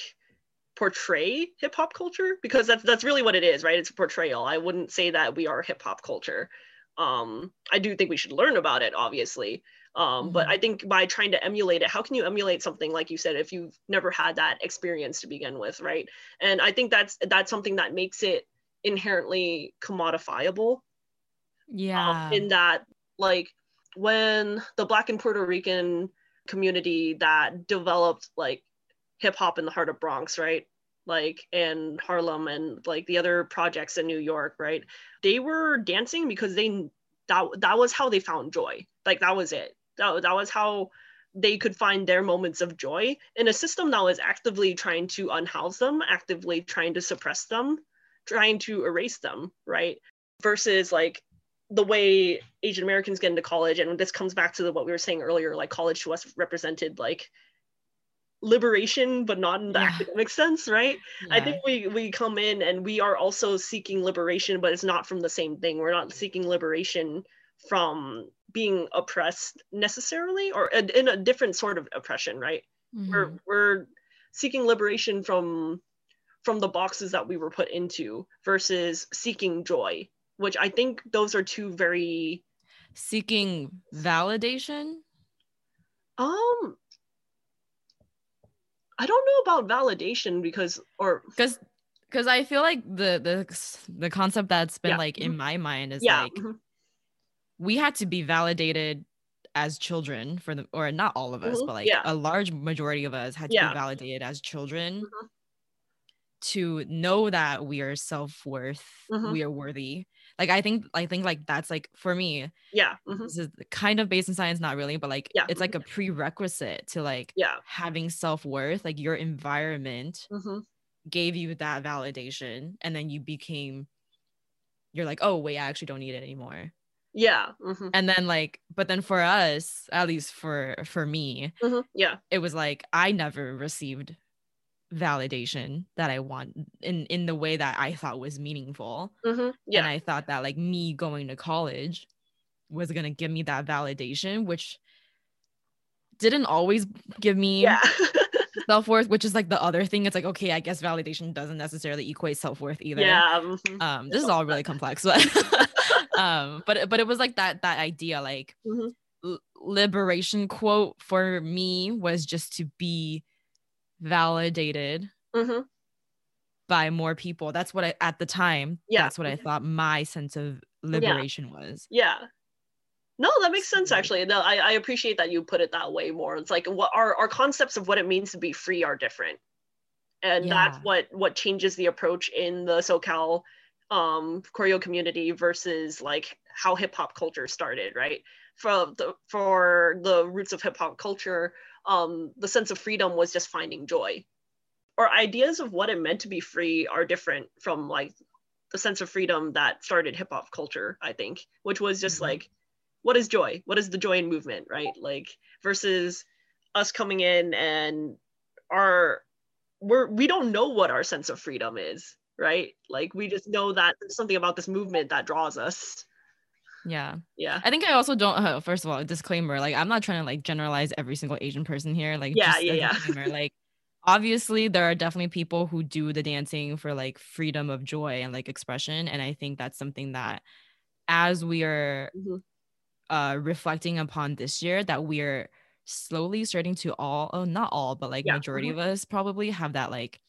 portray hip hop culture because that's that's really what it is, right? It's a portrayal. I wouldn't say that we are hip hop culture. Um, I do think we should learn about it, obviously. Um, But. I think by trying to emulate it, how can you emulate something like you said if you've never had that experience to begin with, right? And I think that's that's something that makes it inherently commodifiable yeah. um, in that like when the black and puerto rican community that developed like hip hop in the heart of bronx right? Like and harlem and like the other projects in new york right? They were dancing because they that, that was how they found joy. Like that was it that, that was how they could find their moments of joy in a system that was actively trying to unhouse them actively trying to suppress them trying to erase them right versus like the way Asian Americans get into college, and this comes back to the, what we were saying earlier, like college to us represented like liberation, but not in the Yeah. academic sense, right? I think we we come in and we are also seeking liberation, but it's not from the same thing. We're not seeking liberation from being oppressed necessarily, or in in a different sort of oppression, right? We're Mhm. we're seeking liberation from from the boxes that we were put into versus seeking joy which i think those are two very seeking validation um i don't know about validation because or because because I feel like the the the concept that's been Yeah. like in my mind is yeah like mhm, we had to be validated as children for the or not all of us Mhm, but like yeah. a large majority of us had to Yeah. be validated as children Mhm. to know that we are self-worth Mhm. we are worthy like i think i think like that's like for me yeah mhm, this is kind of based in science not really but like Yeah. it's like a prerequisite to like yeah having self-worth like your environment mhm, gave you that validation and then you became you're like oh wait i actually don't need it anymore yeah mhm, and then like but then for us at least for for me mhm, yeah. it was like i never received validation that i want in in the way that i thought was meaningful. Mhm, and yeah. I thought that like me going to college was going to give me that validation which didn't always give me yeah self-worth which is like the other thing. It's like okay i guess validation doesn't necessarily equate self-worth either. Yeah mhm, um this is all really complex but um but but it was like that that idea like mhm, l- liberation quote for me was just to be validated mhm, by more people. That's what i at the time Yeah. that's what i thought my sense of liberation was. Yeah no that makes sense actually. No I, I appreciate that you put it that way more. It's like what our, our concepts of what it means to be free are different. And that's what what changes the approach in the socal um choreo community versus like how hip-hop culture started right? For the for the roots of hip-hop culture um the sense of freedom was just finding joy. Or ideas of what it meant to be free are different from like the sense of freedom that started hip hop culture, I think, which was just Mhm. like, what is joy? What is the joy in movement, right? Like versus us coming in and our we're we don't know what our sense of freedom is, right? Like we just know that there's something about this movement that draws us. yeah Yeah. i think i also don't uh, first of all disclaimer like i'm not trying to like generalize every single asian person here like Yeah, yeah, yeah. like obviously there are definitely people who do the dancing for like freedom of joy and like expression and i think that's something that as we are Mhm. Uh reflecting upon this year that we're slowly starting to all oh not all but like Yeah, majority of us probably have that like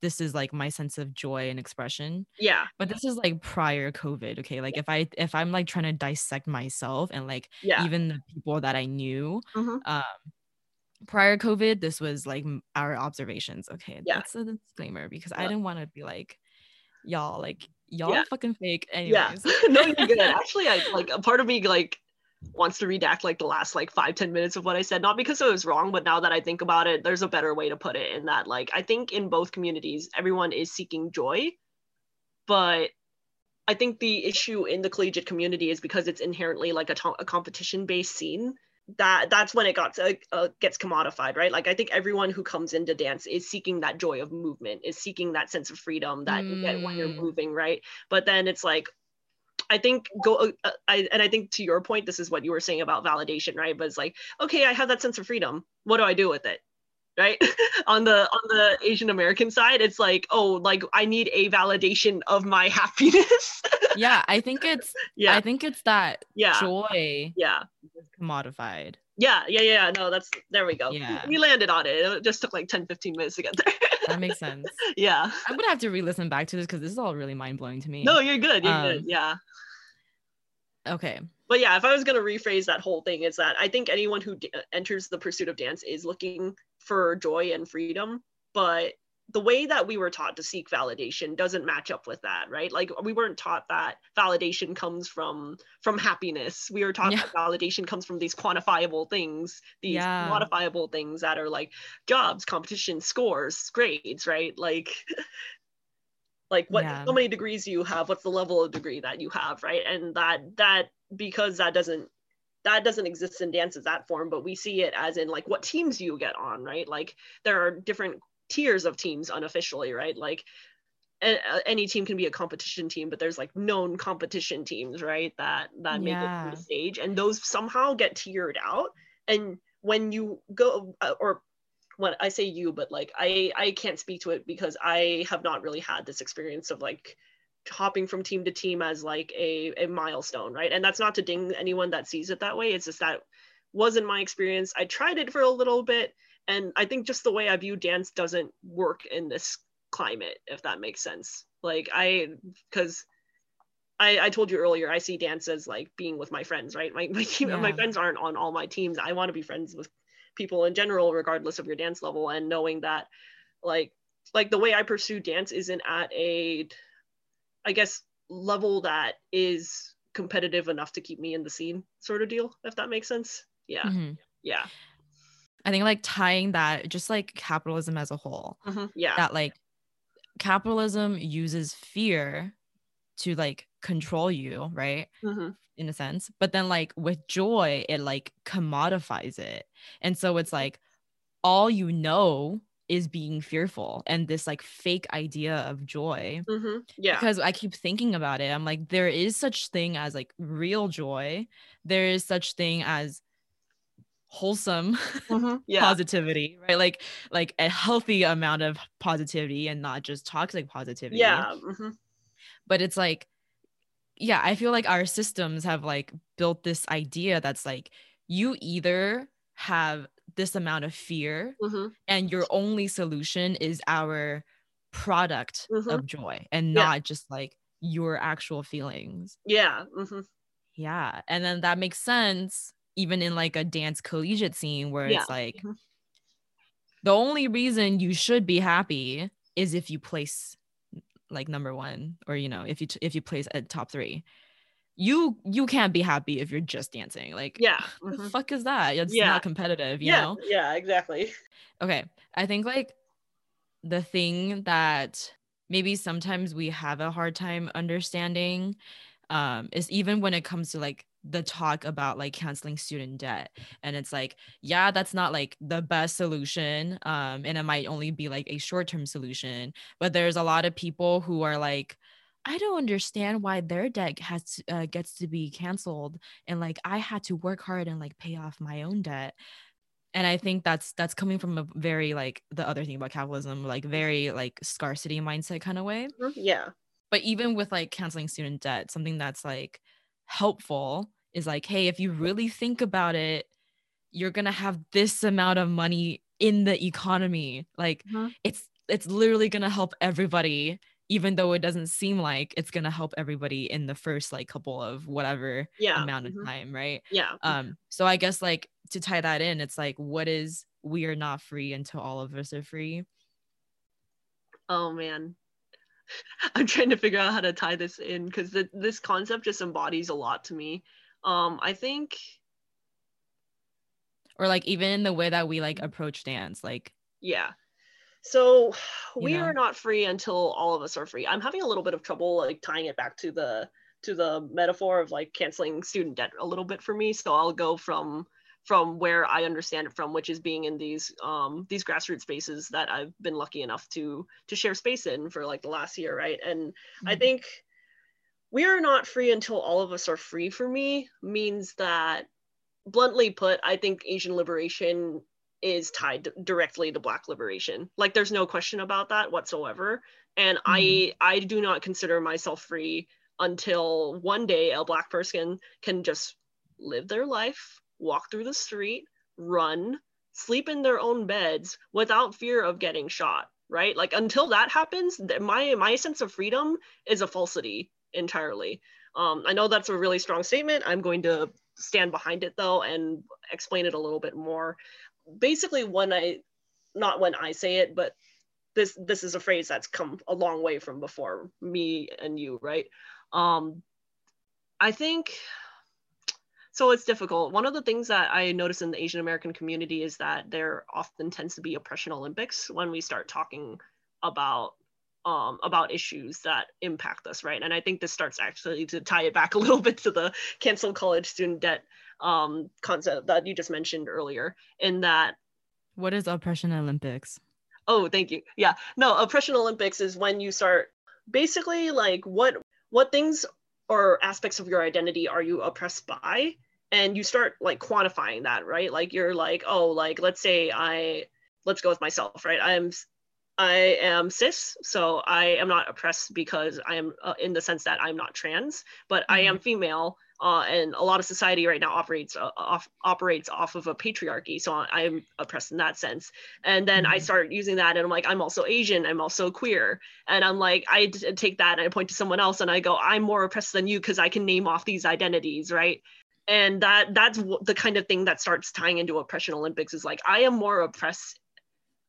this is like my sense of joy and expression Yeah. but this is like prior covid okay like if i if i'm like trying to dissect myself and like Yeah. even the people that i knew Mhm. um prior covid this was like our observations okay Yeah. that's a disclaimer because i didn't want to be like y'all like y'all Yeah. fucking fake Yeah. anyways no, you're good. Actually, I like a part of me like wants to redact like the last like five ten minutes of what I said, not because it was wrong, but now that I think about it, there's a better way to put it. In that, like, I think in both communities, everyone is seeking joy, but I think the issue in the collegiate community is because it's inherently like a, to- a competition based scene. That that's when it got uh, uh, gets commodified, right? Like I think everyone who comes into dance is seeking that joy of movement, is seeking that sense of freedom that you get when you're Mm. moving, right? But then it's like I think go uh, I and I think to your point this is what you were saying about validation right? But it's like okay I have that sense of freedom. What do I do with it? Right? On the on the Asian American side it's like oh like I need a validation of my happiness. Yeah i think it's yeah. I think it's that yeah. joy yeah. commodified. Yeah yeah yeah no that's there we go. Yeah. we landed on it. It just took like 10 15 minutes to get there. That makes sense. Yeah. I'm gonna have to re-listen back to this because this is all really mind-blowing to me. No you're good you're good. Um, yeah okay but yeah, if I was going to rephrase that whole thing, is that I think anyone who d- enters the pursuit of dance is looking for joy and freedom, but the way that we were taught to seek validation doesn't match up with that, right? Like we weren't taught that validation comes from from happiness. We were taught Yeah. that validation comes from these quantifiable things, these Yeah. modifiable things that are like jobs, competition, scores, grades, right? Like like what Yeah. how many degrees you have? What's the level of degree that you have right? And that that because that doesn't that doesn't exist in dance as that form but we see it as in like what teams you get on right? Like there are different tiers of teams unofficially right? Like any team can be a competition team but there's like known competition teams right that that make it to the stage and those somehow get tiered out. And when you go uh, or when I say you, but like I I can't speak to it because I have not really had this experience of like hopping from team to team as like a, a milestone, right? And that's not to ding anyone that sees it that way. It's just that wasn't my experience. I tried it for a little bit, and I think just the way I view dance doesn't work in this climate if that makes sense like i because I, I told you earlier i see dance as like being with my friends right my, my team Yeah. my friends aren't on all my teams i want to be friends with people in general regardless of your dance level and knowing that like like the way i pursue dance isn't at a i guess level that is competitive enough to keep me in the scene sort of deal if that makes sense yeah Mhm. yeah I think like tying that just like capitalism as a whole, Mhm. yeah that like capitalism uses fear to like control you, right? Mhm. In a sense. But then like with joy, it like commodifies it. And so it's like all you know is being fearful and this like fake idea of joy Mhm. yeah because I keep thinking about it. I'm like, there is such thing as like real joy. There is such thing as wholesome Mhm. yeah positivity, right? Like like a healthy amount of positivity and not just toxic positivity. yeah mhm. But it's like, yeah, I feel like our systems have like built this idea that's like you either have this amount of fear Mhm. and your only solution is our product Mhm. of joy and Yeah. not just like your actual feelings. yeah mhm. Yeah. And then that makes sense even in like a dance collegiate scene where Yeah. it's like Mhm. the only reason you should be happy is if you place like number 1 or you know, if you if you place at top 3. You you can't be happy if you're just dancing. Like yeah the mhm. fuck is that? It's Yeah. not competitive, you yeah know? yeah exactly Okay. I think like the thing that maybe sometimes we have a hard time understanding um is even when it comes to like the talk about like canceling student debt and it's like yeah that's not like the best solution um and it might only be like a short-term solution but there's a lot of people who are like I don't understand why their debt has to, uh, gets to be canceled and like I had to work hard and like pay off my own debt and i think that's that's coming from a very like the other thing about capitalism like very like scarcity mindset kind of way Mhm. yeah but even with like canceling student debt something that's like helpful is like hey if you really think about it you're gonna have this amount of money in the economy. Like Mhm. it's it's literally gonna help everybody even though it doesn't seem like it's gonna help everybody in the first like couple of whatever yeah amount of mhm. time right? Yeah. Um so i guess like to tie that in it's like what is we are not free until all of us are free? Oh man i'm trying to figure out how to tie this in because this concept just embodies a lot to me. Um i think or like even in the way that we like approach dance like yeah. So we know? are not free until all of us are free. I'm having a little bit of trouble like tying it back to the to the metaphor of like canceling student debt a little bit for me. So i'll go from from where i understand it from which is being in these um these grassroots spaces that i've been lucky enough to to share space in for like the last year right and I Mhm. think we are not free until all of us are free for me means that, bluntly put, I think Asian liberation is tied directly to Black liberation. Like, there's no question about that whatsoever. And I, I do not consider myself free until one day a Black person can just live their life, walk through the street, run, sleep in their own beds without fear of getting shot right like until that happens my my sense of freedom is a falsity entirely. Um, I know that's a really strong statement. I'm going to stand behind it though and explain it a little bit more. Basically, when I, not when I say it, but this this is a phrase that's come a long way from before me and you, right? Um, I think so. It's difficult. One of the things that I notice in the Asian American community is that there often tends to be oppression Olympics when we start talking about um, about issues that impact us, right? And I think this starts actually to tie it back a little bit to the cancel college student debt um, concept that you just mentioned earlier, in that what is oppression olympics oh, thank you, yeah, no, oppression Olympics is when you start basically like what what things or aspects of your identity are you oppressed by, and you start like quantifying that, right? Like you're like, oh, like let's say I let's go with myself, right? I'm I am cis, so I am not oppressed because I am uh, in the sense that I'm not trans, but mm-hmm. I am mm-hmm. female. Uh, and a lot of society right now operates uh, off operates off of a patriarchy, so I'm oppressed in that sense. And then mm-hmm. I start using that, and I'm like, I'm also Asian, I'm also queer, and I'm like, I d- take that and I point to someone else, and I go, I'm more oppressed than you because I can name off these identities, right? And that that's the kind of thing that starts tying into oppression Olympics is like, I am more oppressed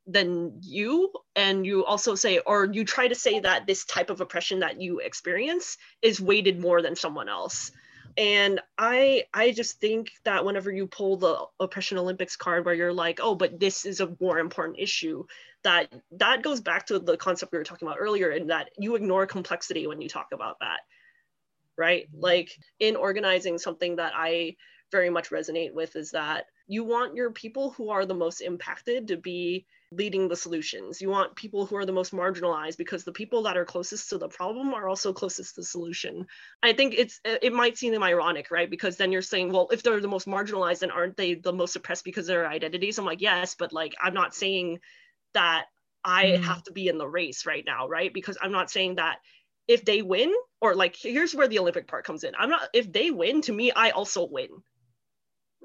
than you and you also say or you try to say that this type of oppression that you experience is weighted more than someone else and i i just think that whenever you pull the oppression olympics card where you're like oh but this is a more important issue that that goes back to the concept we were talking about earlier in that you ignore complexity when you talk about that right? Like in organizing something that i very much resonate with is that you want your people who are the most impacted to be leading the solutions. You want people who are the most marginalized because the people that are closest to the problem are also closest to the solution. I think it's it might seem ironic, right? Because then you're saying, well, if they're the most marginalized, then aren't they the most oppressed because of their identities? I'm like, yes, but like I'm not saying that I mm. have to be in the race right now, right? Because I'm not saying that if they win, or like here's where the Olympic part comes in. I'm not if they win, to me, I also win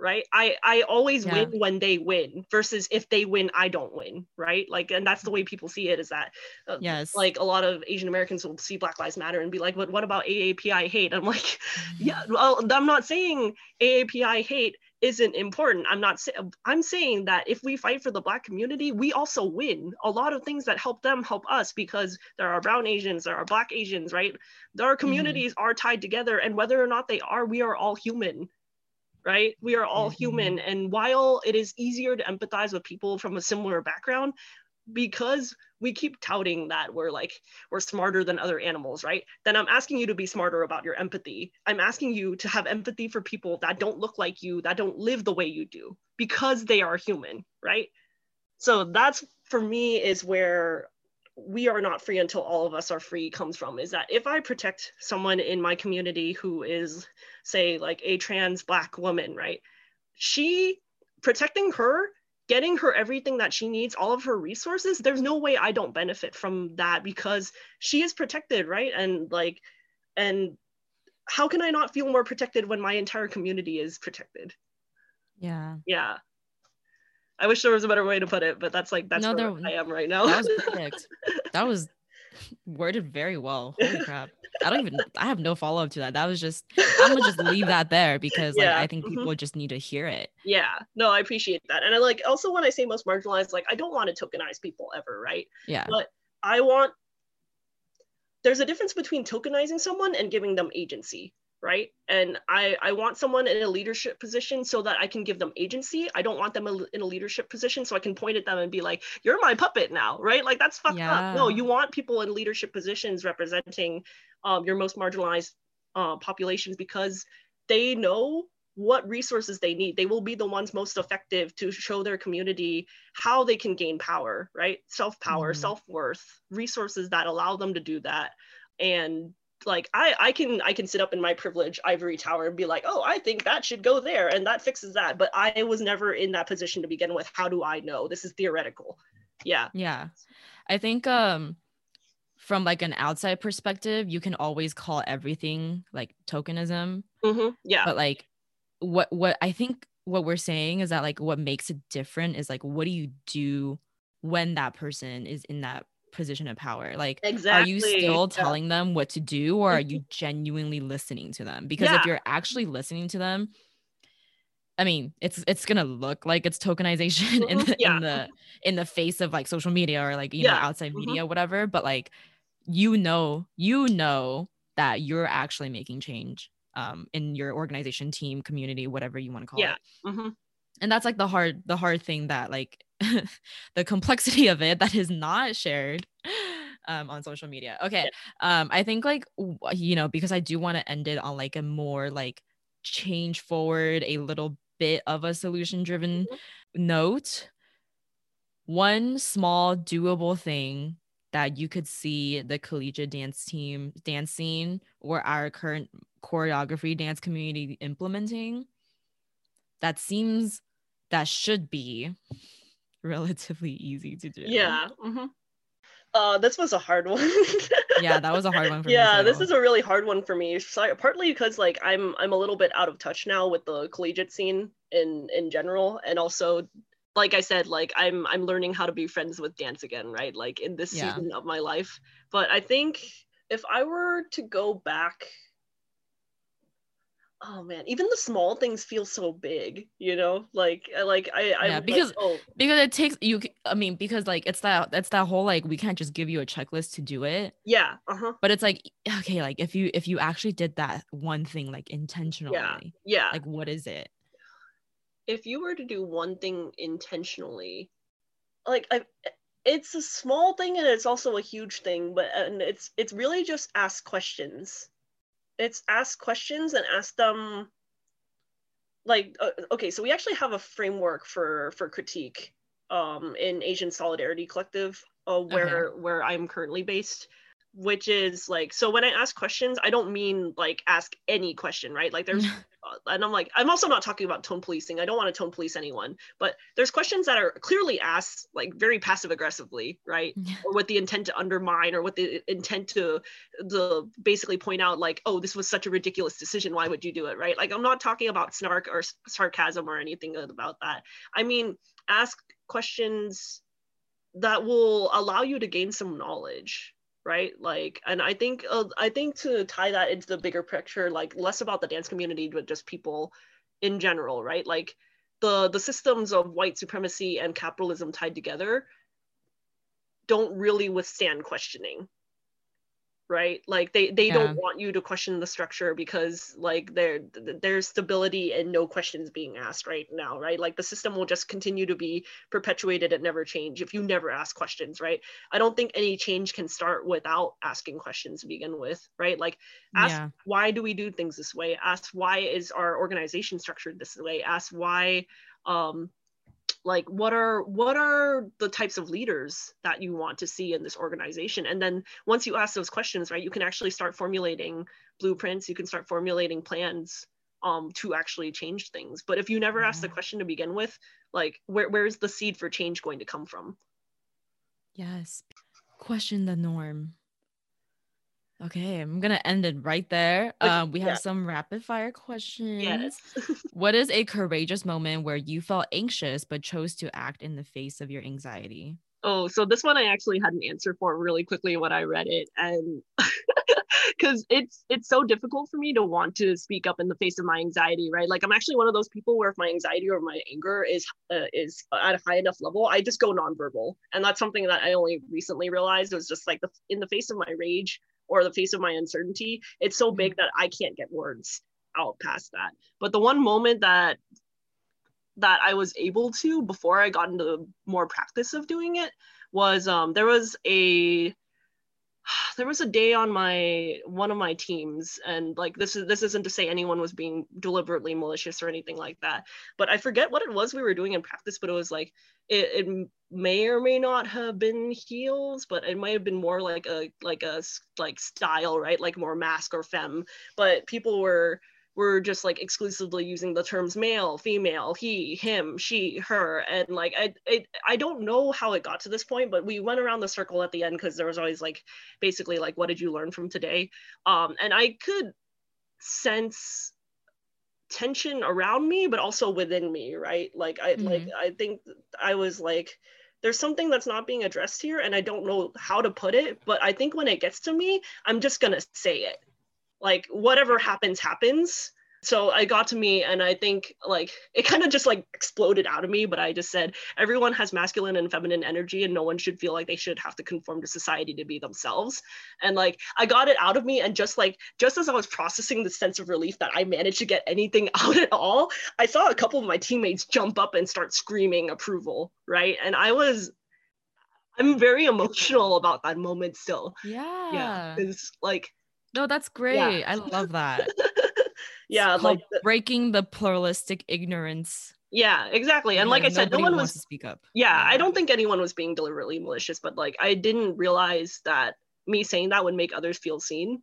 right? I i always yeah. win when they win versus if they win i don't win right? Like and that's the way people see it is that uh, yes. like a lot of asian americans will see black lives matter and be like but what about aapi hate? I'm like yeah well i'm not saying aapi hate isn't important. I'm not saying i'm saying that if we fight for the black community we also win. A lot of things that help them help us because there are brown asians there are black asians right? Our mm-hmm. communities mm-hmm. are tied together and whether or not they are we are all human right? We are all mm-hmm. human. And while it is easier to empathize with people from a similar background, because we keep touting that we're like we're smarter than other animals right then i'm asking you to be smarter about your empathy i'm asking you to have empathy for people that don't look like you that don't live the way you do because they are human right so that's for me is where we are not free until all of us are free comes from is that if I protect someone in my community who is, say, like a trans Black woman, right? She protecting her, getting her everything that she needs, all of her resources, there's no way I don't benefit from that because she is protected, right? And like, and how can I not feel more protected when my entire community is protected? Yeah. Yeah. I wish there was a better way to put it, but that's like that's no, where there, I am right now. That was perfect. that was worded very well. Holy crap. I don't even I have no follow-up to that. That was just I'm gonna just leave that there because like yeah. I think mm-hmm. people mm-hmm. just need to hear it. Yeah, no, I appreciate that. And I like also when I say most marginalized, like I don't want to tokenize people ever, right? Yeah. But I want there's a difference between tokenizing someone and giving them agency right? And i i want someone in a leadership position so that i can give them agency. I don't want them in a leadership position so i can point at them and be like you're my puppet now right? Like that's fucked yeah. up. No you want people in leadership positions representing um, your most marginalized uh, populations because they know what resources they need. They will be the ones most effective to show their community how they can gain power right? Self power mm-hmm. self-worth resources that allow them to do that. And like I, I can I can sit up in my privilege ivory tower and be like, oh, I think that should go there and that fixes that. But I was never in that position to begin with. How do I know? This is theoretical. Yeah. Yeah. I think um from like an outside perspective, you can always call everything like tokenism. Mm-hmm. Yeah. But like what what I think what we're saying is that like what makes it different is like what do you do when that person is in that position of power like exactly. are you still yeah. telling them what to do or are you genuinely listening to them because yeah. if you're actually listening to them I mean, it's it's gonna look like it's tokenization mm-hmm. in the yeah. in the in the face of like social media or like you know outside mm-hmm. media, whatever. But like, you know, you know that you're actually making change um in your organization, team, community, whatever you want to call yeah. it. Mm-hmm. And that's like the hard the hard thing that like the complexity of it that is not shared um, on social media. Okay. Yeah. Um, I think like you know because I do want to end it on like a more like change forward, a little bit of a solution driven mm-hmm. note. One small doable thing that you could see the collegiate dance team dance scene or our current choreography dance community implementing that seems that should be relatively easy to do. Yeah. Mm-hmm. Uh, this was a hard one. yeah, that was a hard one for yeah, me. Yeah, this is a really hard one for me. So, partly because like I'm I'm a little bit out of touch now with the collegiate scene in in general, and also like I said, like I'm I'm learning how to be friends with dance again, right? Like in this Yeah. season of my life. But I think if I were to go back oh man even the small things feel so big you know like like i i Yeah, like, because- oh because it takes you. i mean, because like it's that that's that whole like we can't just give you a checklist to do it. yeah uh-huh But it's like okay, like if you if you actually did that one thing like intentionally, yeah, yeah like what is it? if you were to do one thing intentionally like I, it's a small thing and it's also a huge thing but and it's it's really just ask questions it's ask questions and ask them like uh, okay so we actually have a framework for for critique um in asian solidarity collective uh, where where i'm currently based which is like so when i ask questions i don't mean like ask any question right? Like there's and I'm like, I'm also not talking about tone policing. I don't want to tone police anyone, but there's questions that are clearly asked like very passive aggressively, right? Or with the intent to undermine or with the intent to the basically point out like, oh, this was such a ridiculous decision. Why would you do it, right? Like I'm not talking about snark or sarcasm or anything about that. I mean, ask questions that will allow you to gain some knowledge right? Like and i think uh, i think to tie that into the bigger picture like less about the dance community but just people in general right? Like the the systems of white supremacy and capitalism tied together don't really withstand questioning right? Like they they Yeah. don't want you to question the structure because like there there's stability and no questions being asked right now right? Like the system will just continue to be perpetuated and never change if you never ask questions right? I don't think any change can start without asking questions to begin with right? Like ask yeah, why do we do things this way? Ask why is our organization structured this way? Ask why um like what are what are the types of leaders that you want to see in this organization? And then once you ask those questions right you can actually start formulating blueprints. You can start formulating plans um to actually change things. But if you never ask the question to begin with like where, where's the seed for change going to come from? Yes. Question the norm. Okay, I'm gonna end it right there. Um, we have yeah. some rapid fire questions. yes What is a courageous moment where you felt anxious but chose to act in the face of your anxiety? Oh, so this one I actually had an answer for really quickly when I read it, and because it's it's so difficult for me to want to speak up in the face of my anxiety, right? Like I'm actually one of those people where if my anxiety or my anger is uh, is at a high enough level, I just go nonverbal, and that's something that I only recently realized It was just like the in the face of my rage or the face of my uncertainty, it's so big that I can't get words out past that. But the one moment that that I was able to before I got into more practice of doing it was um there was a there was a day on my one of my teams and like this is this isn't to say anyone was being deliberately malicious or anything like that but i forget what it was we were doing in practice but it was like it, it may or may not have been heels but it might have been more like a like a like style right? Like more masc or femme but people were were just like exclusively using the terms male, female, he, him, she, her, and like I, I, I don't know how it got to this point, but we went around the circle at the end because there was always like basically like what did you learn from today, um, and I could sense tension around me, but also within me, right? Like I, like I think I was like. There's something that's not being addressed here, and I don't know how to put it. But I think when it gets to me, I'm just gonna say it like whatever happens happens. So i got to me and i think like it kind of just like exploded out of me but i just said everyone has masculine and feminine energy and no one should feel like they should have to conform to society to be themselves. And like i got it out of me and just like just as i was processing the sense of relief that i managed to get anything out at all i saw a couple of my teammates jump up and start screaming approval right? And i was i'm very emotional about that moment still. Yeah. yeah it's like No, that's great. I love that. yeah like called breaking the pluralistic ignorance. yeah exactly and like i said no one wants was to speak up. yeah i don't think anyone was being deliberately malicious but like i didn't realize that me saying that would make others feel seen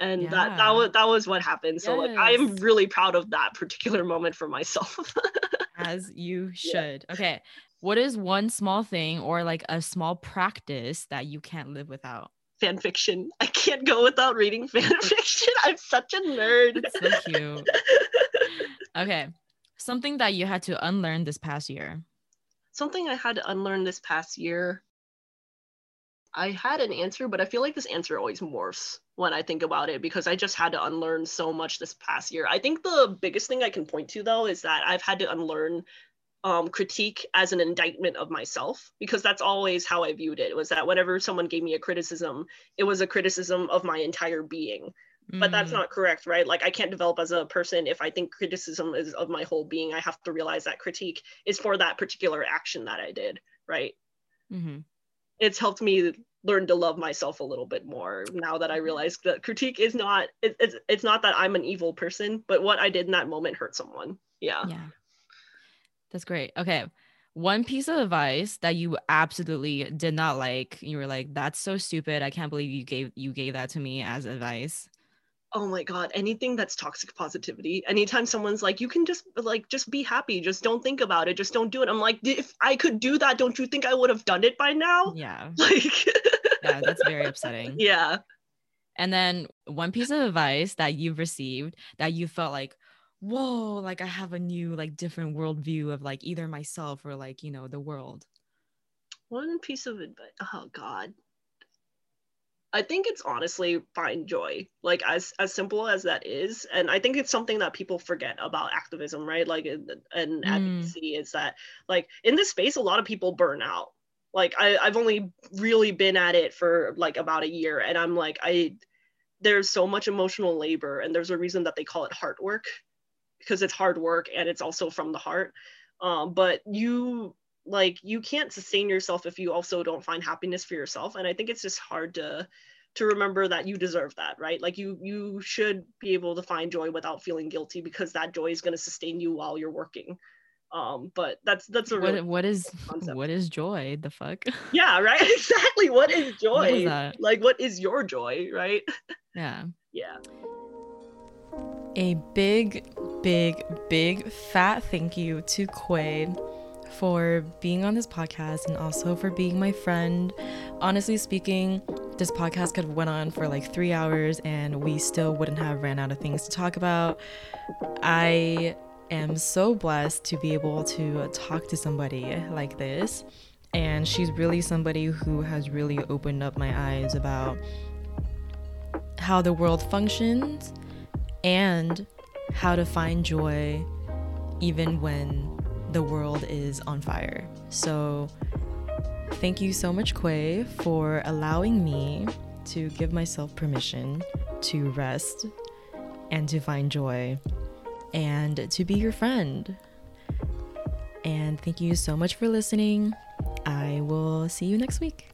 and Yeah. that that was that was what happened so like i'm really proud of that particular moment for myself As you Yeah. should. Okay. What is one small thing or like a small practice that you can't live without? Fan fiction i can't go without reading fan fiction i'm such a nerd It's so cute. Okay. Something that you had to unlearn this past year. something i had to unlearn this past year i had an answer but i feel like this answer always morphs when i think about it because i just had to unlearn so much this past year i think the biggest thing i can point to though is that i've had to unlearn um, critique as an indictment of myself because that's always how i viewed it was that whenever someone gave me a criticism it was a criticism of my entire being. But that's Mm, not correct right? Like i can't develop as a person if i think criticism is of my whole being i have to realize that critique is for that particular action that i did right? Mhm. it's helped me learn to love myself a little bit more now that i realize that critique is not it, it's, it's not that i'm an evil person but what i did in that moment hurt someone. Yeah. Yeah. That's great. Okay. One piece of advice that you absolutely did not like. You were like, that's so stupid. I can't believe you gave you gave that to me as advice. oh my god anything that's toxic positivity anytime someone's like you can just like just be happy just don't think about it just don't do it i'm like if i could do that don't you think i would have done it by now Yeah. like Yeah, that's very upsetting. yeah And then one piece of advice that you've received that you felt like, whoa, like I have a new, like different worldview of like either myself or like, you know, the world. one piece of advice oh god i think it's honestly find joy like as as simple as that is and i think it's something that people forget about activism right like and, and Mm. advocacy is that like in this space a lot of people burn out like I, i've only really been at it for like about a year and i'm like i there's so much emotional labor and there's a reason that they call it heart work because it's hard work and it's also from the heart. Um, but you like you can't sustain yourself if you also don't find happiness for yourself. And i think it's just hard to to remember that you deserve that right? Like you you should be able to find joy without feeling guilty because that joy is going to sustain you while you're working. Um but that's that's a really What what is concept. what is joy? The fuck? yeah right? Exactly. What is joy What is like what is your joy right? Yeah. yeah A big, big, big fat thank you to Quaid for being on this podcast and also for being my friend. Honestly speaking, this podcast could have went on for like three hours and we still wouldn't have ran out of things to talk about. I am so blessed to be able to talk to somebody like this. And she's really somebody who has really opened up my eyes about how the world functions and how to find joy even when the world is on fire. So, thank you so much, Quay, for allowing me to give myself permission to rest and to find joy and to be your friend. And thank you so much for listening. I will see you next week.